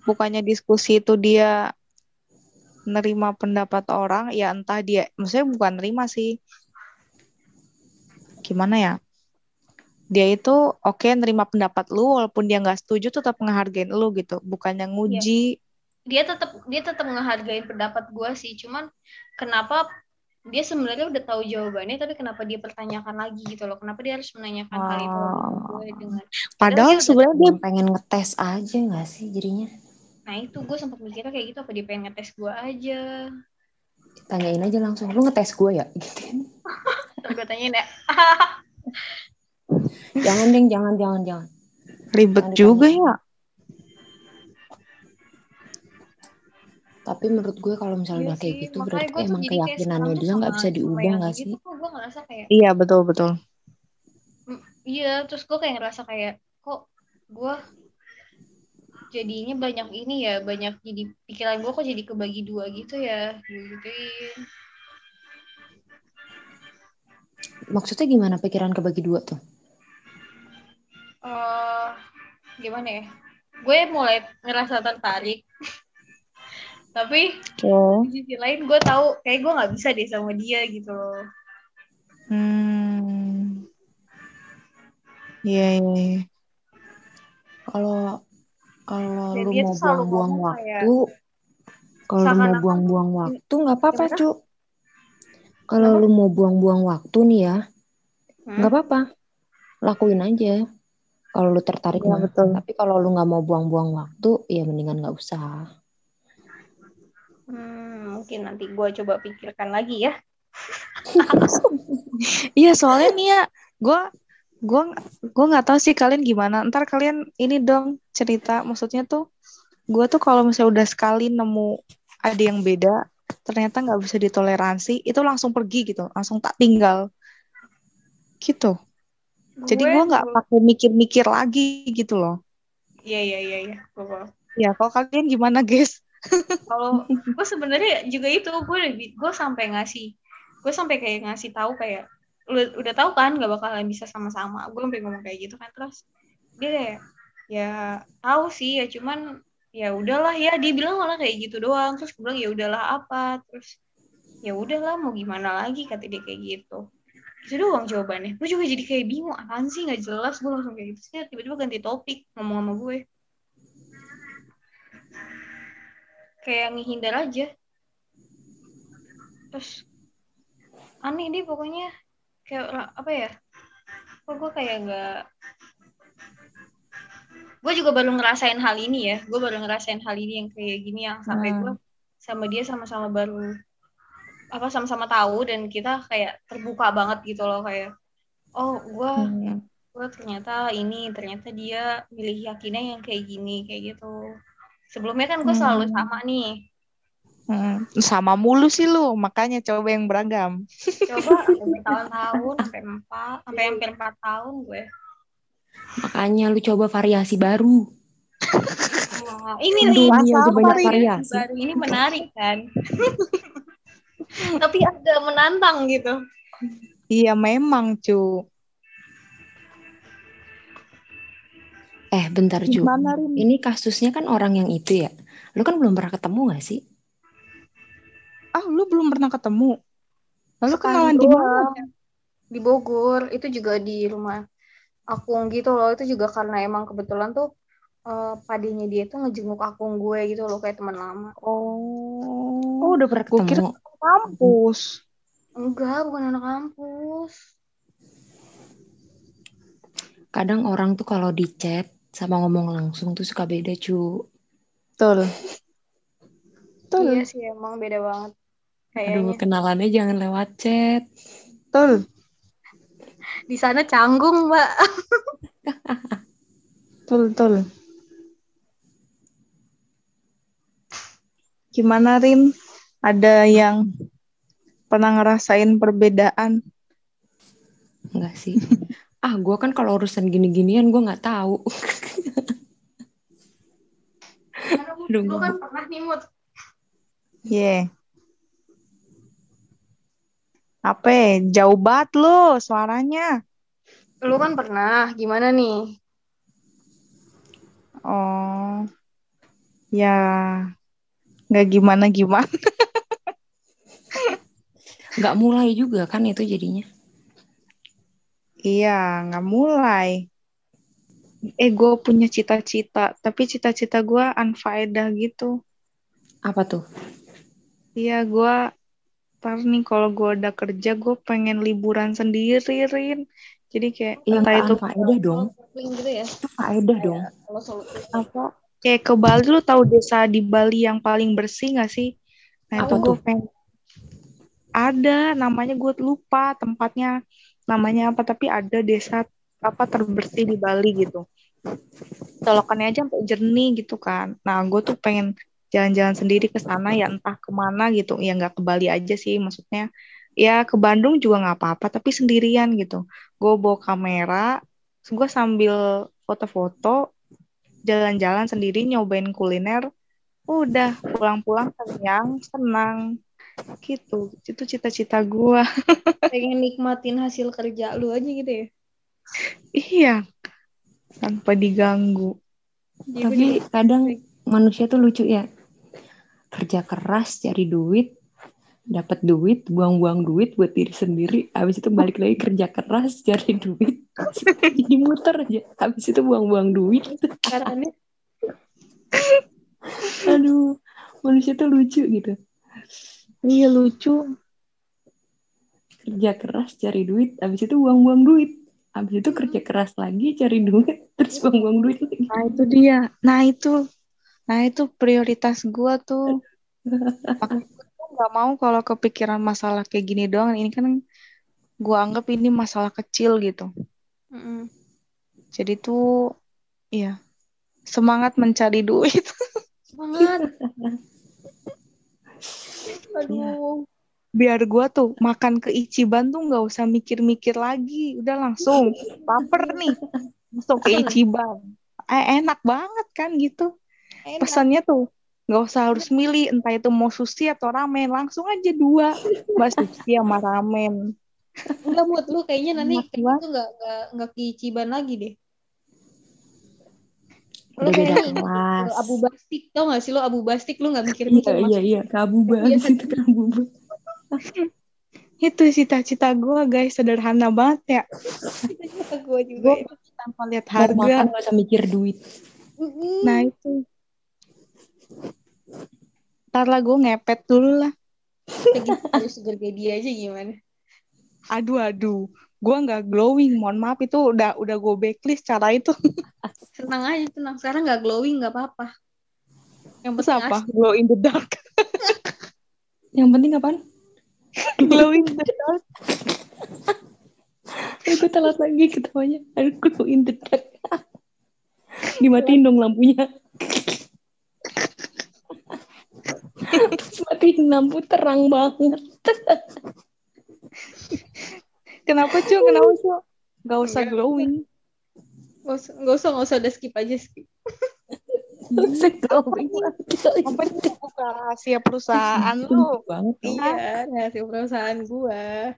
bukannya diskusi itu dia nerima pendapat orang, ya entah dia, maksudnya bukan nerima sih. Gimana ya? Dia itu oke nerima pendapat lu walaupun dia nggak setuju tetap ngehargain lu gitu, bukannya nguji. dia tetap dia tetap ngehargain pendapat gue sih cuman kenapa dia sebenarnya udah tahu jawabannya tapi kenapa dia pertanyakan lagi gitu loh kenapa dia harus menanyakan hal itu gue dengan Padahal sebenarnya dia pengen ngetes aja nggak sih jadinya? nah itu gue sempat mikirnya kayak gitu apa dia pengen ngetes gue aja Tanyain aja langsung, lu ngetes gue ya? Gitu. gue tanyain ya jangan deng, jangan, jangan, jangan. ribet Jangan juga ya. Tapi menurut gue kalau misalnya Iya udah kayak sih, gitu makanya berarti emang jadi keyakinannya dia nggak bisa diubah nggak sih? gitu gue ngerasa kayak Iya betul betul. iya terus gue kayak ngerasa kayak kok gue jadinya banyak ini ya banyak jadi pikiran gue kok jadi kebagi dua gitu ya gue gituin Maksudnya gimana pikiran kebagi dua tuh? eh gimana ya gue mulai ngerasa tertarik tapi Oke. di sisi lain gue tahu kayak gue nggak bisa deh sama dia gitu loh Hmm. Iya iya. iya. Kalau kalau Dan lu mau buang-buang waktu, kalau lu mau buang-buang waktu nggak apa-apa, cu. Kalau lu mau buang-buang waktu nih ya, Hmm? nggak apa-apa, lakuin aja. Kalau lu tertarik mah. betul. Tapi kalau lu nggak mau buang-buang waktu, ya mendingan nggak usah. Hmm, mungkin nanti gue coba pikirkan lagi ya Iya soalnya nih ya, gue gue gue nggak tahu sih kalian gimana. Ntar kalian ini dong cerita, maksudnya tuh gue tuh kalau misalnya udah sekali nemu ada yang beda, ternyata nggak bisa ditoleransi, itu langsung pergi gitu, langsung tak tinggal, gitu. Jadi gue nggak pakai mikir-mikir lagi gitu loh. iya iya iya iya. Ya kalau kalian gimana guys? Kalau gue sebenarnya juga itu gue lebih gue sampai ngasih gue sampai kayak ngasih tahu kayak lu udah tahu kan gak bakalan bisa sama-sama. Gue sampai ngomong kayak gitu kan terus dia kayak ya tahu sih ya cuman ya udahlah ya dia bilang malah kayak gitu doang. Terus gue bilang ya udahlah apa? Terus ya udahlah mau gimana lagi? kata dia kayak gitu. Itu doang jawabannya. Gue juga jadi kayak bingung apaan sih? Nggak jelas. Gue langsung kayak gitu. Sih tiba-tiba ganti topik ngomong sama gue kayak ngehindar aja. Terus aneh deh pokoknya. Kayak apa ya? Kok gue kayak nggak gue juga baru ngerasain hal ini ya. Gue baru ngerasain hal ini yang kayak gini yang sampai Hmm. gue sama dia sama-sama baru apa sama-sama tahu dan kita kayak terbuka banget gitu loh kayak oh gue Hmm. gue ternyata ini ternyata dia milih yakinnya yang kayak gini kayak gitu sebelumnya kan gue selalu Hmm. sama nih Hmm, sama mulu sih lu, makanya coba yang beragam. coba sampai bertahun-tahun sampai empat sampai hampir empat tahun gue Makanya lu coba variasi baru. Wah, ini Aduh, nih banyak variasi. baru ini menarik kan tapi agak menantang gitu Iya memang cu. Eh, bentar, Ju. Ini kasusnya kan orang yang itu ya. Lu kan belum pernah ketemu gak sih? Ah lu belum pernah ketemu? Lalu kenalan di mana? di Bogor itu juga di rumah akung gitu loh itu juga karena emang kebetulan tuh eh, padinya dia tuh ngejenguk akung gue gitu loh kayak teman lama Oh, Oh, udah pernah Gua kira- ketemu. kampus. enggak bukan anak kampus Kadang orang tuh kalau di chat sama ngomong langsung tuh suka beda, Cu. Betul. Betul. iya sih emang beda banget Aduh, kayaknya kenalannya jangan lewat chat. Betul. di sana canggung mbak Betul, betul. Gimana Rin? Ada yang pernah ngerasain perbedaan? Enggak sih. Ah, gue kan kalau urusan gini-ginian gue nggak tahu. Aduh, lu kan pernah nih mut Iya. Apa? ya? Jauh banget lo suaranya. lu kan pernah gimana nih Oh. Ya. Nggak gimana-gimana. Nggak mulai juga kan itu jadinya. Iya, nggak mulai. Eh, gue punya cita-cita. Tapi cita-cita gue unfaedah gitu. Apa tuh? Iya, gue ntar nih kalau gue udah kerja, gue pengen liburan sendiri, Rin. Jadi kayak Yang entah itu faedah dong. gitu ya Itu faedah dong. apa kayak ke Bali lu tahu desa di Bali yang paling bersih gak sih? Nah itu Apa gue tuh? pengen ada namanya gue lupa tempatnya namanya apa tapi ada desa apa terbersih di Bali gitu. Colokannya aja sampai jernih gitu kan. Nah gue tuh pengen jalan-jalan sendiri ke sana ya entah ke mana gitu. Ya nggak ke Bali aja sih maksudnya. Ya ke Bandung juga nggak apa-apa tapi sendirian gitu. Gue bawa kamera gue sambil foto-foto jalan-jalan sendiri nyobain kuliner. Udah pulang-pulang kenyang senang gitu itu cita-cita gue pengen nikmatin hasil kerja lu aja gitu ya iya tanpa diganggu Iya, Tapi kadang manusia tuh lucu ya. Kerja keras cari duit, dapat duit, buang-buang duit buat diri sendiri, habis itu balik lagi kerja keras cari duit. Jadi muter aja. Habis itu buang-buang duit. caranya Aduh, manusia tuh lucu gitu. Iya lucu. Kerja keras cari duit, habis itu buang-buang duit. Habis itu kerja keras lagi cari duit, terus buang-buang duit lagi. nah itu dia. Nah itu. Nah itu prioritas gue tuh. Tuh nggak mau kalau kepikiran masalah kayak gini doang. Ini kan gue anggap ini masalah kecil gitu. Mm-mm. Jadi tuh iya. Semangat mencari duit. semangat aduh. Biar gua tuh makan ke Ichiban tuh nggak usah mikir-mikir lagi, udah langsung lapar nih. Masuk ke Ichiban. Eh, enak banget kan gitu. enak. Pesannya tuh nggak usah harus milih entah itu mau sushi atau ramen, langsung aja dua, mbak sushi sama ramen. enggak buat lu kayaknya nanti kayak gitu nggak nggak nggak ke Ichiban lagi deh Lu ini kelas. Lu Abu Bastik tau gak sih lo Abu Bastik lu gak Iya mikir-mikir iya iya kabu banget Iya. itu kabu banget. Itu cita-cita gue guys sederhana banget ya. cita gue juga Gue tanpa lihat Mau makan harga. gak usah mikir duit. Nah itu. Ntar lah gue ngepet dulu lah. Harus seger kayak dia aja gimana Aduh aduh. Gue nggak glowing. Mohon maaf itu udah udah gue backlist cara itu. tenang aja tenang sekarang gak glowing gak apa-apa yang penting apa? asik. Glow in the dark. Yang penting apaan? glow in the dark. Eh, gue telat lagi ketawanya. Aduh, glow in the dark. Dimatiin dong lampunya. Matiin lampu terang banget. Kenapa cu? Kenapa cu? Gak usah Enggak. glowing. Gak usah, gak usah, gak usah, udah skip aja skip. Gak usah glowing. Apa itu buka rahasia perusahaan lu? banget. tau. Iya, ngasih perusahaan gua.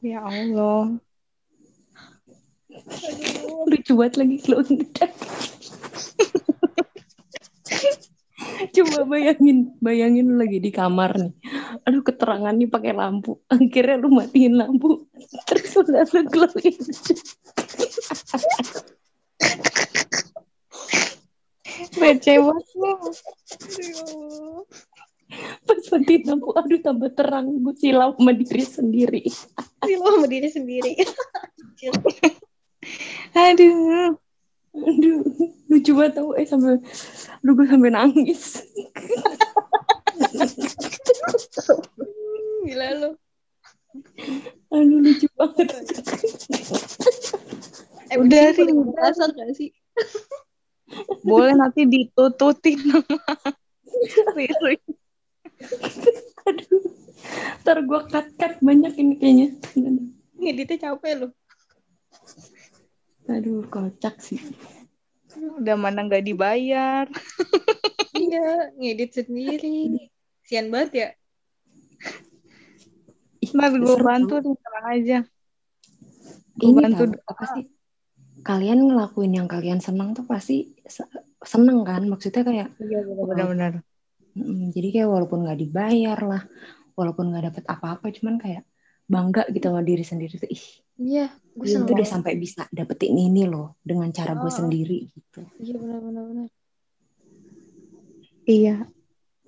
Ya Allah. Lucu banget lagi glow in the dark. Coba bayangin, bayangin lu lagi di kamar nih. Aduh keterangan nih pakai lampu. Akhirnya lu matiin lampu. Terus udah lu glow in the dark. Receh banget lu. Aduh. Pas matiin lampu, aduh tambah terang. Gue silau sama diri sendiri. Lo sama diri sendiri. Aduh. Aduh, lucu banget tau. Eh sampai, aduh gue sampai nangis. Gila lo. Aduh lucu banget. Eh, Udah, udah. kasar gak sih? Boleh nanti ditututin sama Riri. Aduh, ntar gue cut-cut banyak ini kayaknya. Ngeditnya capek lo. Aduh, kocak sih. Udah mana nggak dibayar. Iya, ngedit sendiri. Sian banget ya. Ih, Ntar gue seru bantu nih, tenang aja. Gue Ini bantu apa sih? Kalian ngelakuin yang kalian senang tuh pasti se- seneng kan? Maksudnya kayak, Iya benar-benar. mm, jadi kayak walaupun nggak dibayar lah, walaupun nggak dapet apa-apa, cuman kayak bangga gitu sama diri sendiri tuh. Ih, Iya, gue gue seneng tuh udah sampai bisa dapetin ini loh dengan cara gue Oh. sendiri gitu. Iya benar-benar benar. Iya.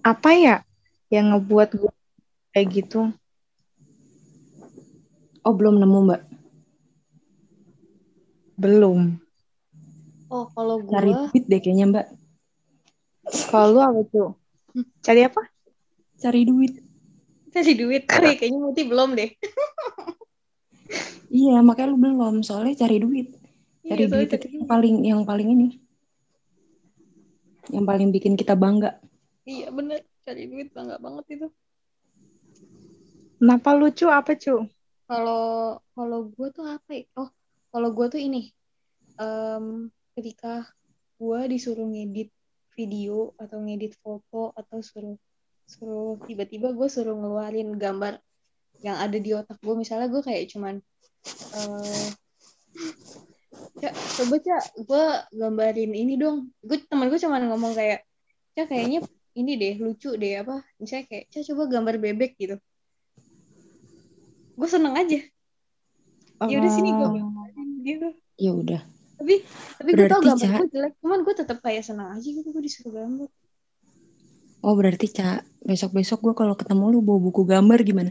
Apa ya yang ngebuat gue kayak gitu? Oh belum nemu mbak? Belum. Oh, kalau gue Cari duit deh kayaknya mbak. Kalau lu apa tuh? Cari apa? Cari duit. cari duit. Oh, iya, kayaknya Muti belum deh. Iya makanya lu belum. Soalnya cari duit. Cari Iya, duit cari itu yang paling yang paling ini. Yang paling bikin kita bangga. Iya bener, cari duit bangga banget itu. Kenapa lucu apa cu? Kalau kalau gue tuh apa ya? Oh, kalau gue tuh ini. Em, ketika gue disuruh ngedit video atau ngedit foto atau suruh suruh tiba-tiba gue suruh ngeluarin gambar yang ada di otak gue misalnya gue kayak cuman eh Cak, coba cak. Gue gambarin ini dong. Gue temen gue cuman ngomong kayak cak kayaknya ini deh lucu deh apa? Misalnya kayak cak coba gambar bebek gitu. Gue seneng aja. Ya udah sini gue Oh. gambarin gitu. Ya udah. tapi tapi gue tau gambar gue jelek cuman gue tetap kayak senang aja gitu gue disuruh gambar. Oh berarti Ca, besok-besok gue kalau ketemu lu bawa buku gambar gimana?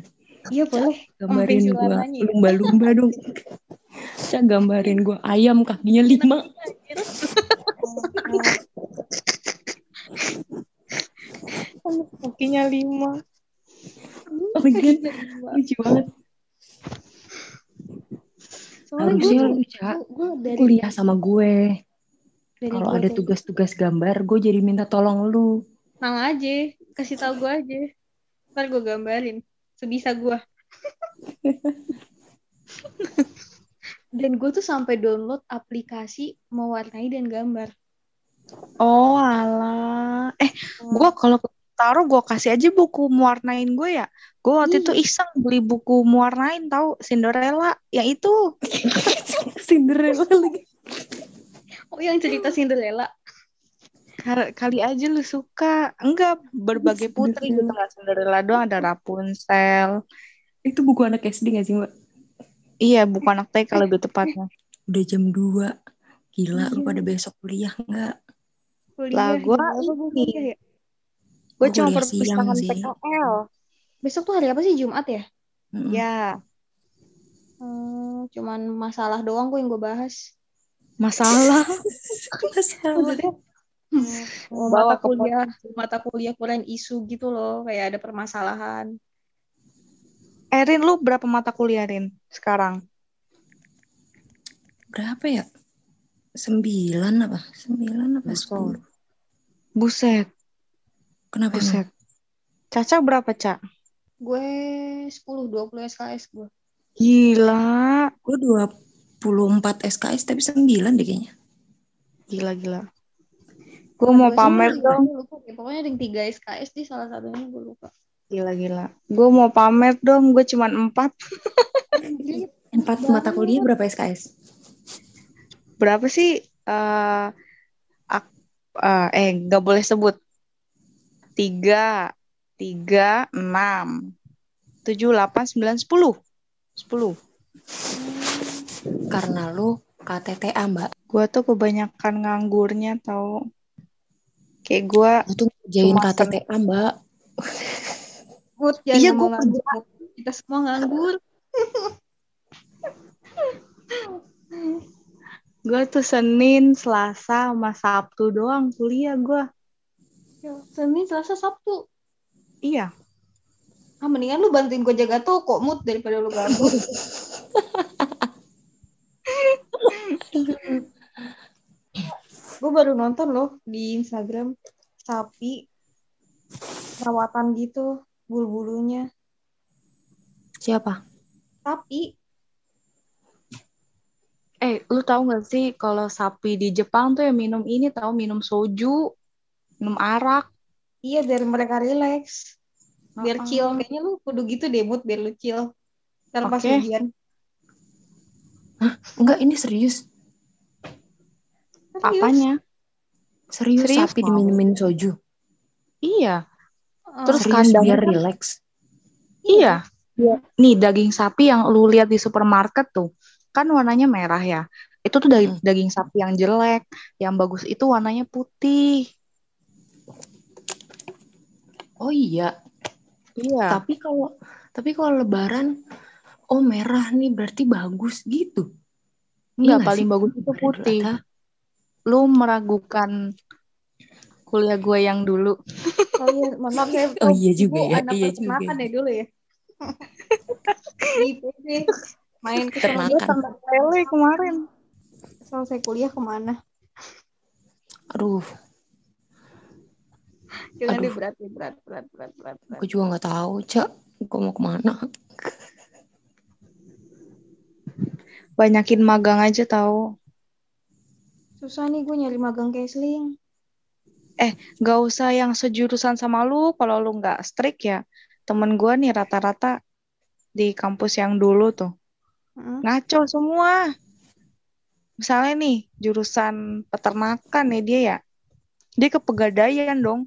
Iya boleh Gambarin gue ya? lumba-lumba dong. Ca gambarin gue ayam kakinya lima. Kakinya lima. Oh iya, lucu banget. Harusnya lu Ca gue dari kuliah sama gue. Kalau ada tugas-tugas gambar, gue jadi minta tolong lu. tenang aja kasih tau gue aja ntar gue gambarin sebisa gue dan gue tuh sampai download aplikasi mewarnai dan gambar Oh alah. Eh, gue kalau taruh gue kasih aja buku mewarnain gue ya. Gue waktu itu Iya. iseng beli buku mewarnain tahu Cinderella yang itu. Cinderella lagi. Oh yang cerita Cinderella. Kali aja lu suka. Enggak, berbagai putri gitu. Nggak Cinderella doang, ada Rapunzel. Itu buku anak SD gak sih, Mbak? Iya, buku anak TK lebih tepatnya. Udah jam 2. Gila, lu Iya. pada besok kuliah nggak? Lah, gua ini. ya? Gue Gua cuma perpustakaan. PKL. Besok tuh hari apa sih Jumat ya? Ya, Hmm, cuman masalah doang gue yang gue bahas. masalah. Masalah. Maksudnya Bawa mata ke kuliah mata kuliah kurang isu gitu loh kayak ada permasalahan. Erin, lu berapa mata kuliah, Rin, sekarang? Berapa ya? Sembilan apa? Sembilan apa? Sepuluh. Buset, Kenapa emang? buset. Caca berapa, Cak? Gue 10 20 SKS gue. Gila. Gue 24 SKS tapi 9 deh kayaknya. Gila, gila. Gue mau pamer dong. Lupa deh. Pokoknya ada yang 3 SKS di salah satunya gue lupa. Gila, gila. Gue mau pamer dong. Gue cuma empat. Empat mata kuliah berapa SKS? Berapa sih? eh ak- eh, eh, nggak boleh sebut. Tiga, tiga, enam, tujuh, delapan, sembilan, sepuluh. Sepuluh. Karena lu KTTA, Mbak. Gue tuh kebanyakan nganggurnya tau. Kayak gue tuh ngerjain KTTA, Mbak. Good, jangan Iya, gua nganggur. Kita semua nganggur. gue tuh Senin, Selasa, sama Sabtu doang kuliah gue. Ya, Senin, Selasa, Sabtu. Iya. Ah, mendingan lu bantuin gue jaga toko, Mut, daripada lu ganggu. gue baru nonton loh di Instagram sapi perawatan gitu bulu-bulunya Siapa? sapi Eh, lu tahu gak sih kalau sapi di Jepang tuh yang minum ini tahu minum soju, minum arak. iya biar mereka relax biar Uh-uh. chill kayaknya lu kudu gitu deh Mut biar lu chill ntar pas Oke. ujian Enggak, ini serius. Serius? Apanya? Serius, Serius, sapi mau. diminumin soju. Iya, Ah, Terus serius kandangnya biar kan- relax. iya. Nih daging sapi yang lu lihat di supermarket tuh, kan warnanya merah ya. Itu tuh daging, Hmm. daging sapi yang jelek, yang bagus itu warnanya putih. Oh iya, Iya. tapi kalau tapi kalau lebaran oh merah nih berarti bagus gitu. Enggak, nggak paling sih? bagus itu putih. Ada. Lu meragukan kuliah gue yang dulu. oh iya mohon maaf saya Oh iya juga ya, anak iya juga. ya dulu ya di PC main ke. Ternak lele kemarin. selesai kuliah ke mana Aduh, jangan Aduh. berat berat berat berat berat berat aku juga nggak tahu, Cak. Gue mau ke mana? Banyakin magang aja tahu. Susah nih gue nyari magang casling Gak usah yang sejurusan sama lu. Kalau lu nggak strict ya. Temen gue nih rata-rata di kampus yang dulu tuh. Heeh. Ngaco semua. Misalnya nih, jurusan peternakan nih dia ya. Dia ke pegadaian dong.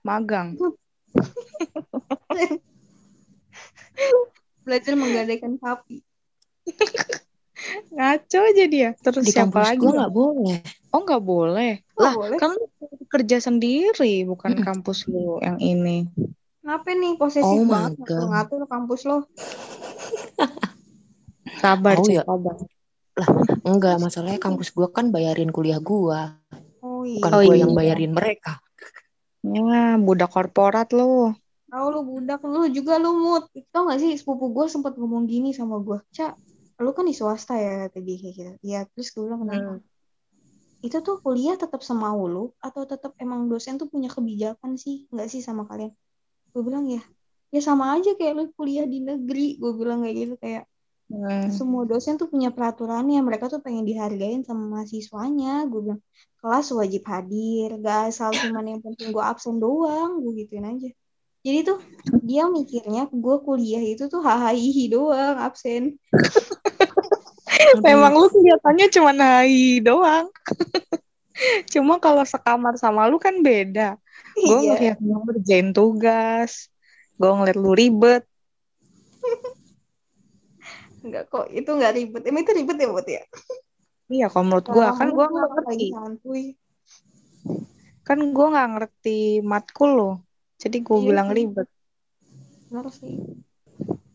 Magang. belajar menggadaikan sapi Ngaco aja dia. Terus Di siapa lagi? gue nggak boleh. Oh nggak boleh. Nggak lah boleh. kan kerja sendiri, bukan Mm-mm. kampus lu yang ini. Kenapa nih posesif Oh banget ngatur-ngatur kampus lo? Sabar, Oh, Cek, ya. sabar. Enggak, masalahnya kampus gue kan bayarin kuliah gue, Oh bukan iya. Oh, gue iya. yang bayarin mereka. Ya, budak korporat lu. Tahu lu budak lu juga lu mut. Tau gak sih sepupu gue sempat ngomong gini sama gue. Cak, lu kan di swasta ya tadi kayak gitu. Iya, terus gue bilang kenapa? Itu tuh kuliah tetap semau lu atau tetap emang dosen tuh punya kebijakan sih? Nggak sih sama kalian? Gue bilang ya, ya sama aja kayak lu kuliah di negeri. Gue bilang kayak gitu kayak Hmm. semua dosen tuh punya peraturannya mereka tuh pengen dihargain sama mahasiswanya gue bilang kelas wajib hadir gak asal cuman yang penting gue absen doang gue gituin aja jadi tuh dia mikirnya gue kuliah itu tuh hahaha doang absen. Memang lu kelihatannya cuma hai doang. Cuma kalau sekamar sama lu kan beda. Gue Iya. ngeliat lu ngerjain tugas. Gue ngeliat lu ribet. Enggak kok, itu enggak ribet. Emang itu ribet ya buat ya? Iya, kalau menurut gue kan gue nggak ngerti. Kan gue nggak ngerti matkul lo. Jadi gue Iya bilang ribet. Benar sih.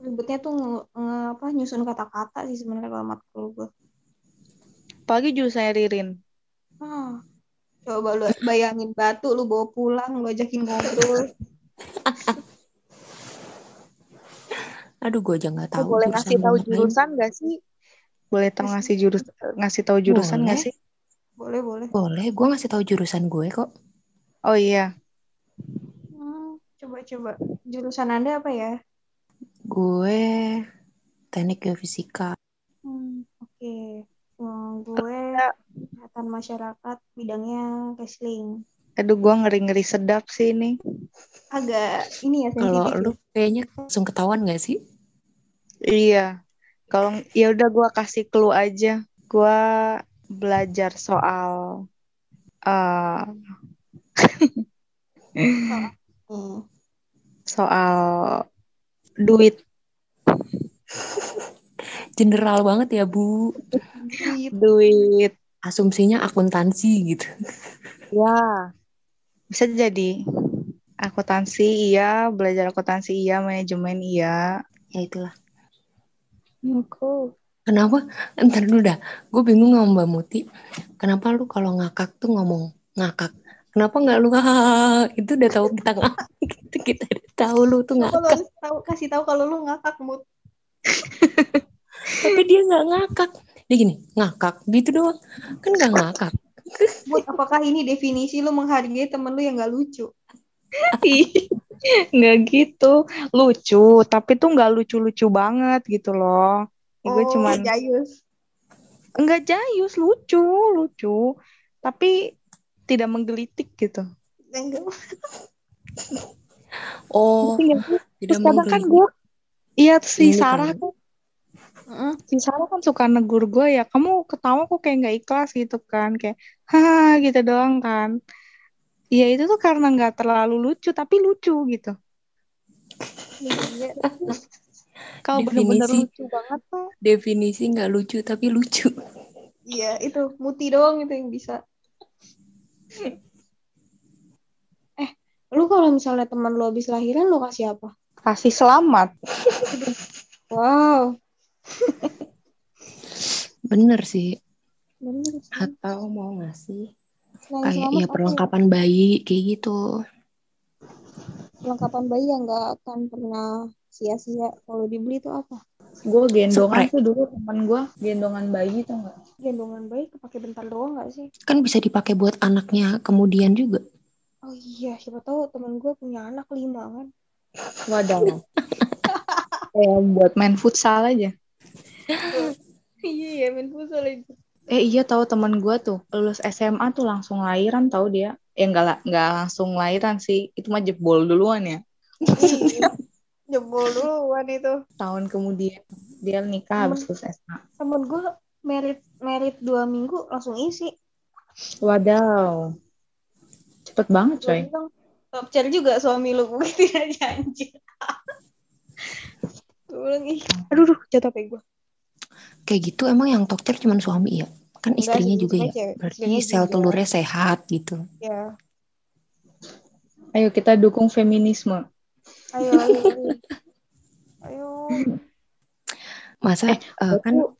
Ribetnya tuh nge, nge- apa nyusun kata-kata sih sebenarnya kalau matkul gue. Apalagi jurusannya Ririn. Ah, coba lu bayangin batu lu bawa pulang, lu ajakin ngobrol. Aduh, gue aja nggak Lu tahu. boleh ngasih tahu jurusan gak sih? Boleh tahu ngasih jurus ngasih tahu jurusan Boleh. gak sih? Boleh, boleh. Boleh, gue ngasih tahu jurusan gue kok. Oh iya. Hmm, coba-coba. Jurusan Anda apa ya? Gue teknik geofisika. Hmm, oke. Hmm, gue kesehatan masyarakat bidangnya counseling. Aduh, gue ngeri-ngeri sedap sih ini. Agak ini ya Kalau sensitif. lu kayaknya langsung ketahuan gak sih? Iya. Kalau ya udah gue kasih clue aja. Gue belajar soal eh ya. Hmm. soal duit. General banget ya, Bu. Gitu. Duit. Asumsinya akuntansi gitu. Ya. Bisa jadi akuntansi iya, belajar akuntansi iya, manajemen iya. Ya itulah. Cool. Kenapa? Ntar dulu dah. Gue bingung sama Mbak Muti. Kenapa lu kalau ngakak tuh ngomong ngakak? Kenapa nggak lu hahaha? Itu udah tahu kita ngakak. Itu kita udah tahu lu tuh ngakak. tahu kasih tahu kalau lu ngakak mood. Tapi dia nggak ngakak. Dia gini, ngakak gitu doang. Kan nggak ngakak. Mood, apakah ini definisi lu menghargai temen lu yang gak lucu? nggak gitu. Lucu, tapi tuh nggak lucu-lucu banget gitu loh. Ya, gue oh, cuman jayus. enggak jayus, lucu, lucu. Tapi tidak menggelitik gitu. Oh, sih? tidak Terus kadang kan gue Iya si Ini Sarah kan. tuh Heeh. si Sarah kan suka negur gue ya kamu ketawa kok kayak nggak ikhlas gitu kan kayak haha gitu doang kan ya itu tuh karena nggak terlalu lucu tapi lucu gitu Iya. kalau bener-bener Definisi. lucu banget tuh Definisi nggak lucu tapi lucu. Iya, itu muti doang itu yang bisa. Eh, lu kalau misalnya teman lu habis lahiran lu kasih apa? kasih selamat Wow. Bener sih. Bener sih. Atau mau ngasih Selain kayak ya apa perlengkapan bayi kayak gitu. Perlengkapan bayi yang nggak akan pernah sia-sia kalau dibeli itu apa? Gue gendongan Spray. tuh dulu teman gue gendongan bayi tuh nggak Gendongan bayi kepake bentar doang nggak sih? Kan bisa dipakai buat anaknya kemudian juga. Oh iya, siapa tahu temen gue punya anak lima kan. wadah kayak buat main futsal aja iya, iya, main futsal itu. eh iya tahu teman gue tuh lulus SMA tuh langsung lahiran tahu dia ya nggak la- nggak langsung lahiran sih itu mah jebol duluan ya Iya. Jebol duluan itu. tahun kemudian dia nikah habis lulus SMA Temen gue merit merit dua minggu langsung isi. Wadaw. Cepet banget coy. top chair juga suami lu gue tidak janji. gue bilang, ih, aduh, duh, jatuh HP gue. Kayak gitu emang yang tokcer cuman suami ya? Kan Enggak istrinya juga ya? Berarti Istrinya sel juga. telurnya sehat gitu. Ya, Ayo kita dukung feminisme. Ayo, ayo. Masa eh, kan Aku-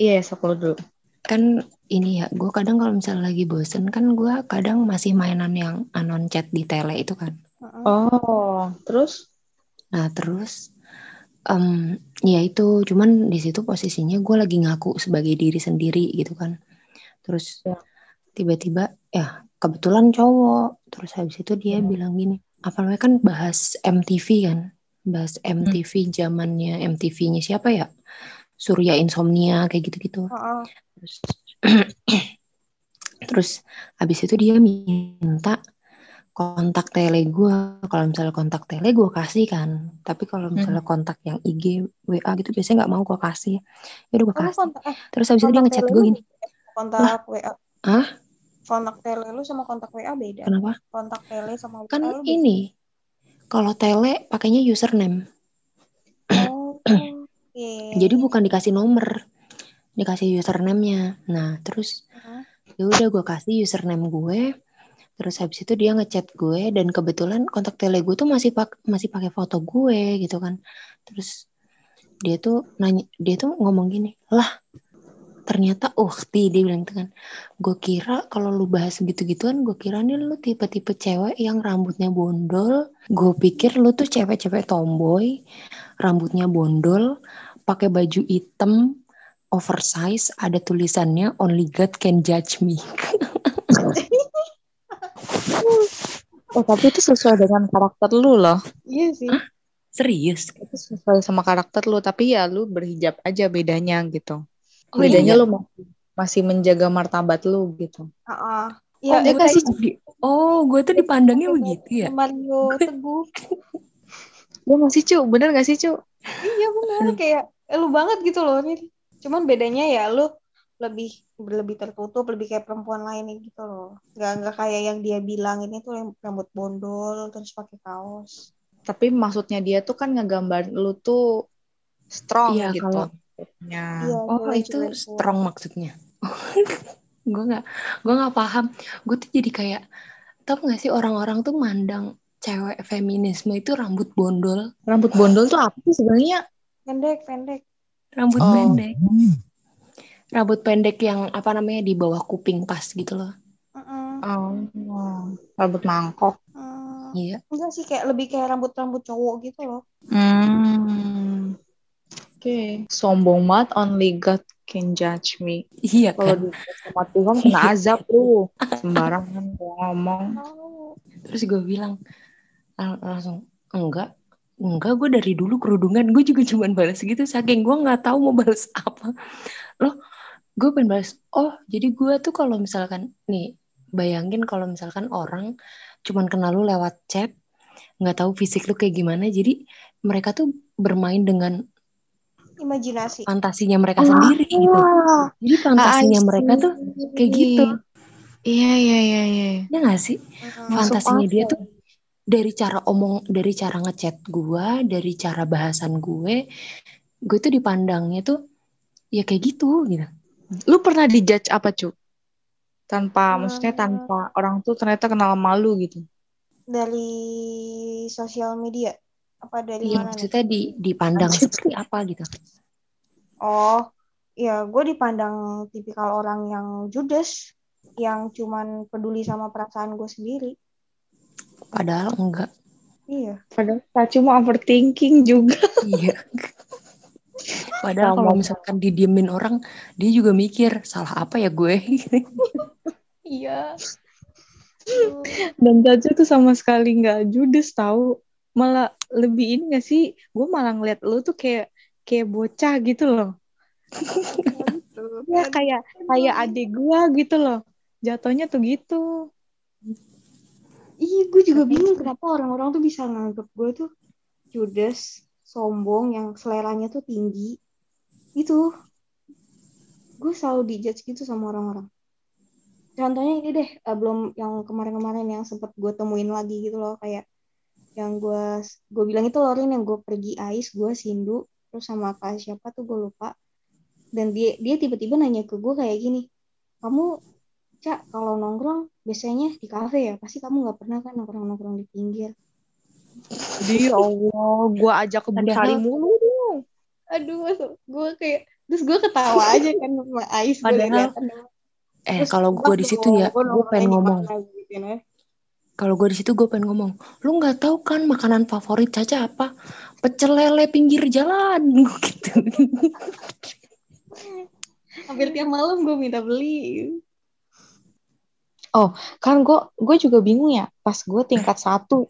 Iya, sok lu dulu. kan ini ya, gue kadang kalau misalnya lagi bosen kan gue kadang masih mainan yang anon chat di tele itu kan. Oh, terus? Nah terus, em, ya itu cuman di situ posisinya gue lagi ngaku sebagai diri sendiri gitu kan. Terus Ya. tiba-tiba ya kebetulan cowok. Terus habis itu dia Hmm. bilang gini, apa namanya kan bahas MTV kan, bahas MTV zamannya MTV-nya siapa ya? Surya Insomnia kayak gitu-gitu. Heeh. Terus, terus habis itu dia minta kontak tele gue kalau misalnya kontak tele gue kasih kan tapi kalau Hmm. misalnya kontak yang IG WA gitu biasanya nggak mau gue kasih ya udah gue kasih kontak eh terus habis itu dia ngechat gue gini kontak WA. Hah? Kontak tele lu sama kontak WA beda. kenapa Kontak tele sama WA kan ini kalau tele pakainya username Oh, oke. jadi bukan dikasih nomor dikasih username-nya nah terus Hah? ya udah gue kasih username gue terus habis itu dia ngechat gue dan kebetulan kontak tele gue tuh masih pak masih pakai foto gue gitu kan terus dia tuh nanya dia tuh ngomong gini lah ternyata ukti dia bilang gitu kan gue kira kalau lu bahas gitu-gituan gue kira nih lu tipe-tipe cewek yang rambutnya bondol gue pikir lu tuh cewek-cewek tomboy rambutnya bondol pakai baju hitam oversize ada tulisannya only God can judge me Oh, tapi itu sesuai dengan karakter lu loh. Iya sih. serius Itu sesuai sama karakter lu, tapi ya lu berhijab aja bedanya gitu. Oh, bedanya iya? lu masih, masih menjaga martabat lu gitu. Heeh. oh, Iya, gue di- oh gue tuh dipandangnya begitu ya Mario Teguh. Lu gak sih, Cu? Bener gak sih, Cu? Iya benar kayak eh, lu banget gitu loh nih. Cuman bedanya ya lu lebih lebih tertutup, lebih kayak perempuan lainnya gitu loh. Gak nggak kayak yang dia bilang ini tuh rambut bondol terus pakai kaos. Tapi maksudnya dia tuh kan ngegambar lu tuh strong Iya, gitu. kalau- Ya. Iya, oh itu strong maksudnya gue nggak gue nggak paham gue tuh jadi kayak tau gak sih orang-orang tuh mandang cewek feminisme itu rambut bondol Rambut bondol tuh apa sih sebenarnya? Pendek, pendek. rambut Oh. pendek rambut pendek yang apa namanya di bawah kuping pas gitu loh Heeh. Oh, rambut mangkok. Hmm, iya enggak sih kayak lebih kayak rambut-rambut cowok gitu loh. Hmm. Oke. Sombong banget, only God can judge me. iya Kalau kan sama Tuhan kena azab lu. Sembarangan ngomong. Terus gue bilang lang- langsung enggak enggak gue dari dulu kerudungan gue juga cuman balas gitu saking gue nggak tahu mau balas apa loh gue pengen balas oh jadi gue tuh kalau misalkan nih bayangin kalau misalkan orang cuman kenal lu lewat chat nggak tahu fisik lu kayak gimana jadi mereka tuh bermain dengan Imajinasi. fantasinya mereka sendiri gitu jadi fantasinya I mereka tuh kayak gitu Iya, iya, iya, iya. ya nggak sih. Masuk fantasinya dia tuh dari cara omong dari cara ngechat gue dari cara bahasan gue gue tuh dipandangnya tuh ya kayak gitu gitu Lu pernah dijudge apa, Cu? Tanpa, Hmm. maksudnya tanpa orang tuh ternyata kenal malu gitu. Dari sosial media apa dari Iya mana nih? maksudnya di dipandang seperti apa gitu Oh, ya gue dipandang tipikal orang yang judes, yang cuman peduli sama perasaan gue sendiri. padahal enggak Iya. Padahal tak cuma overthinking juga. iya padahal kalau misalkan didiemin orang dia juga mikir salah apa ya gue Iya. Dan Caca tuh sama sekali nggak judes tahu. Malah lebih ini gak sih? Gue malah ngeliat lu tuh kayak kayak bocah gitu loh. Ya kayak kayak adik gue gitu loh. Jatuhnya tuh gitu. Iya, gue juga bingung kenapa orang-orang tuh bisa nganggap gue tuh judes, sombong, yang seleranya tuh tinggi. Itu. Gue selalu dijudge gitu sama orang-orang. Contohnya ini deh, eh, belum yang kemarin-kemarin yang sempet gue temuin lagi gitu loh, kayak yang gue gue bilang itu loh Rin, yang gue pergi ais, gue sindu, terus sama kak siapa tuh gue lupa. Dan dia dia tiba-tiba nanya ke gue kayak gini, kamu Cak, kalau nongkrong biasanya di kafe ya, pasti kamu nggak pernah kan nongkrong-nongkrong di pinggir. Jadi ya Allah, gue ajak ke Padahal- mulu. Aduh, gue kayak, terus gue ketawa aja kan sama Ais. Padahal- eh kalau gue di situ ya gue pengen ngomong Gitu. Kalau gue di situ gue pengen ngomong lu nggak tahu kan makanan favorit Caca apa pecel lele pinggir jalan gitu Hampir tiap malam gue minta beli. Kan gue gue juga bingung ya. Pas gue tingkat satu,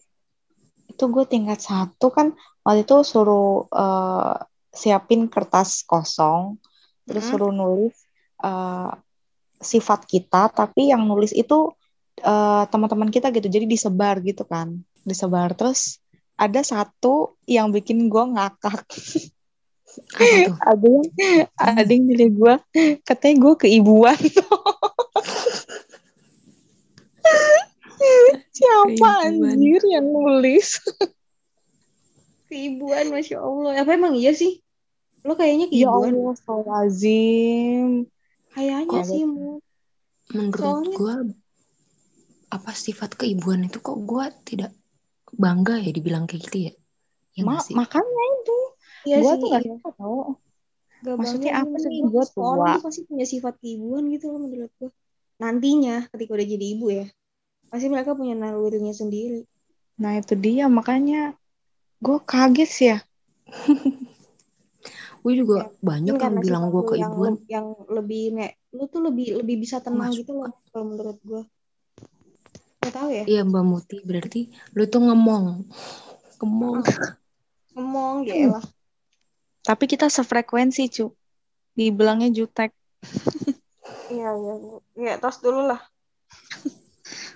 itu gue tingkat satu kan waktu itu suruh eh, siapin kertas kosong, terus Hmm. suruh nulis eh, sifat kita, tapi yang nulis itu eh, teman-teman kita gitu jadi disebar gitu kan disebar terus ada satu yang bikin gue ngakak ada yang ada yang nilai gue katanya gue keibuan siapa Keibuan. anjir yang nulis Keibuan, Masya Allah. Apa emang iya sih? Lo kayaknya ya keibuan. Allah Astagfirullahaladzim Kayaknya sih, Mu. Menurut gue apa sifat keibuan itu kok gue tidak bangga ya dibilang kayak gitu ya? Ya Ma- sih? makanya itu Iya gue tuh gak suka tau Gak Maksudnya apa sih? ya? Orang tua. tuh pasti punya sifat keibuan gitu loh menurut gue. Nantinya ketika udah jadi ibu ya, pasti mereka punya nalurinya sendiri. Nah itu dia makanya gue kaget sih ya. Gue juga banyak Mungkin yang bilang gue lu yang, keibuan. yang lebih nek, lu tuh lebih lebih bisa tenang Masuk. gitu loh kalau menurut gue. Tahu ya? Iya Mbak Muti berarti lu tuh ngemong. Ngemong. Ngomong ya lah. Tapi kita sefrekuensi cu. Dibilangnya jutek. Iya iya. Ya tos dulu lah.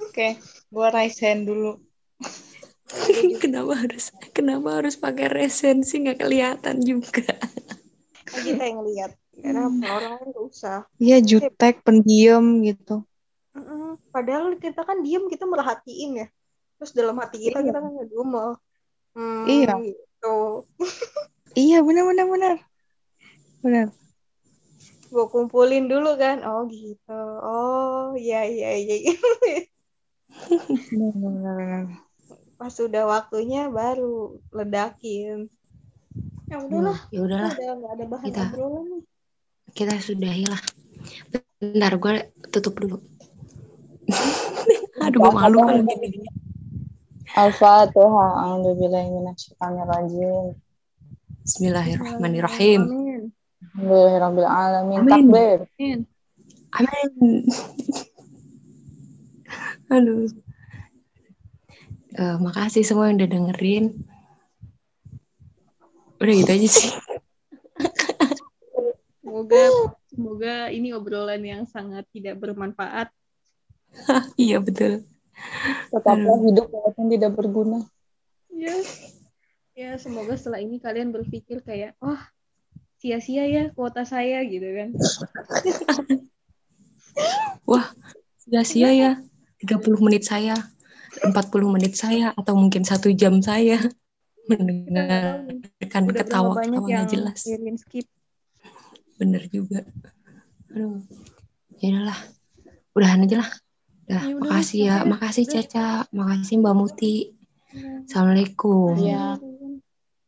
Oke, gue raise hand dulu. kenapa harus kenapa harus pakai resensi nggak kelihatan juga? Kan kita yang lihat. Karena Hmm. orang lain gak usah. Iya jutek, pendiam gitu. Mm-mm. Padahal kita kan diem kita merhatiin ya. Terus dalam hati kita Iya. kita kan ngedumel. Hmm, Iya. Gitu. Iya benar benar benar. Benar. Gue kumpulin dulu kan. Oh gitu. Oh iya iya iya. Benar benar benar. Pas sudah waktunya baru ledakin. Ya udahlah. ya udahlah Udah nggak ada bahan Kita- obrolan nih. kita sudahi lah. Bentar gue tutup dulu. Aduh gue malu kalau gini. Al-Fatihah. A'udzubillahiminasyaitonirrajim. Bismillahirrahmanirrahim. Amin. Alhamdulillahirabbil alamin. Amin. Takbir. Amin. Aduh. Eh, makasih semua yang udah dengerin. Udah gitu aja sih. Semoga semoga ini obrolan yang sangat tidak bermanfaat. iya betul. Tetaplah hidup walaupun tidak berguna. Ya. Ya, semoga setelah ini kalian berpikir kayak, wah, sia-sia ya kuota saya gitu kan. Wah, sia-sia ya. 30 menit saya, 40 menit saya, atau mungkin satu jam saya mendengarkan Udah berapa ketawa banyak ketawa yang nggak jelas. skip. Bener juga. Aduh. Ya udahlah. Udahan aja lah. Ya udah, makasih ya. Makasih. Caca. Makasih Mbak Muti. Ya. Assalamualaikum. Iya. Aduh.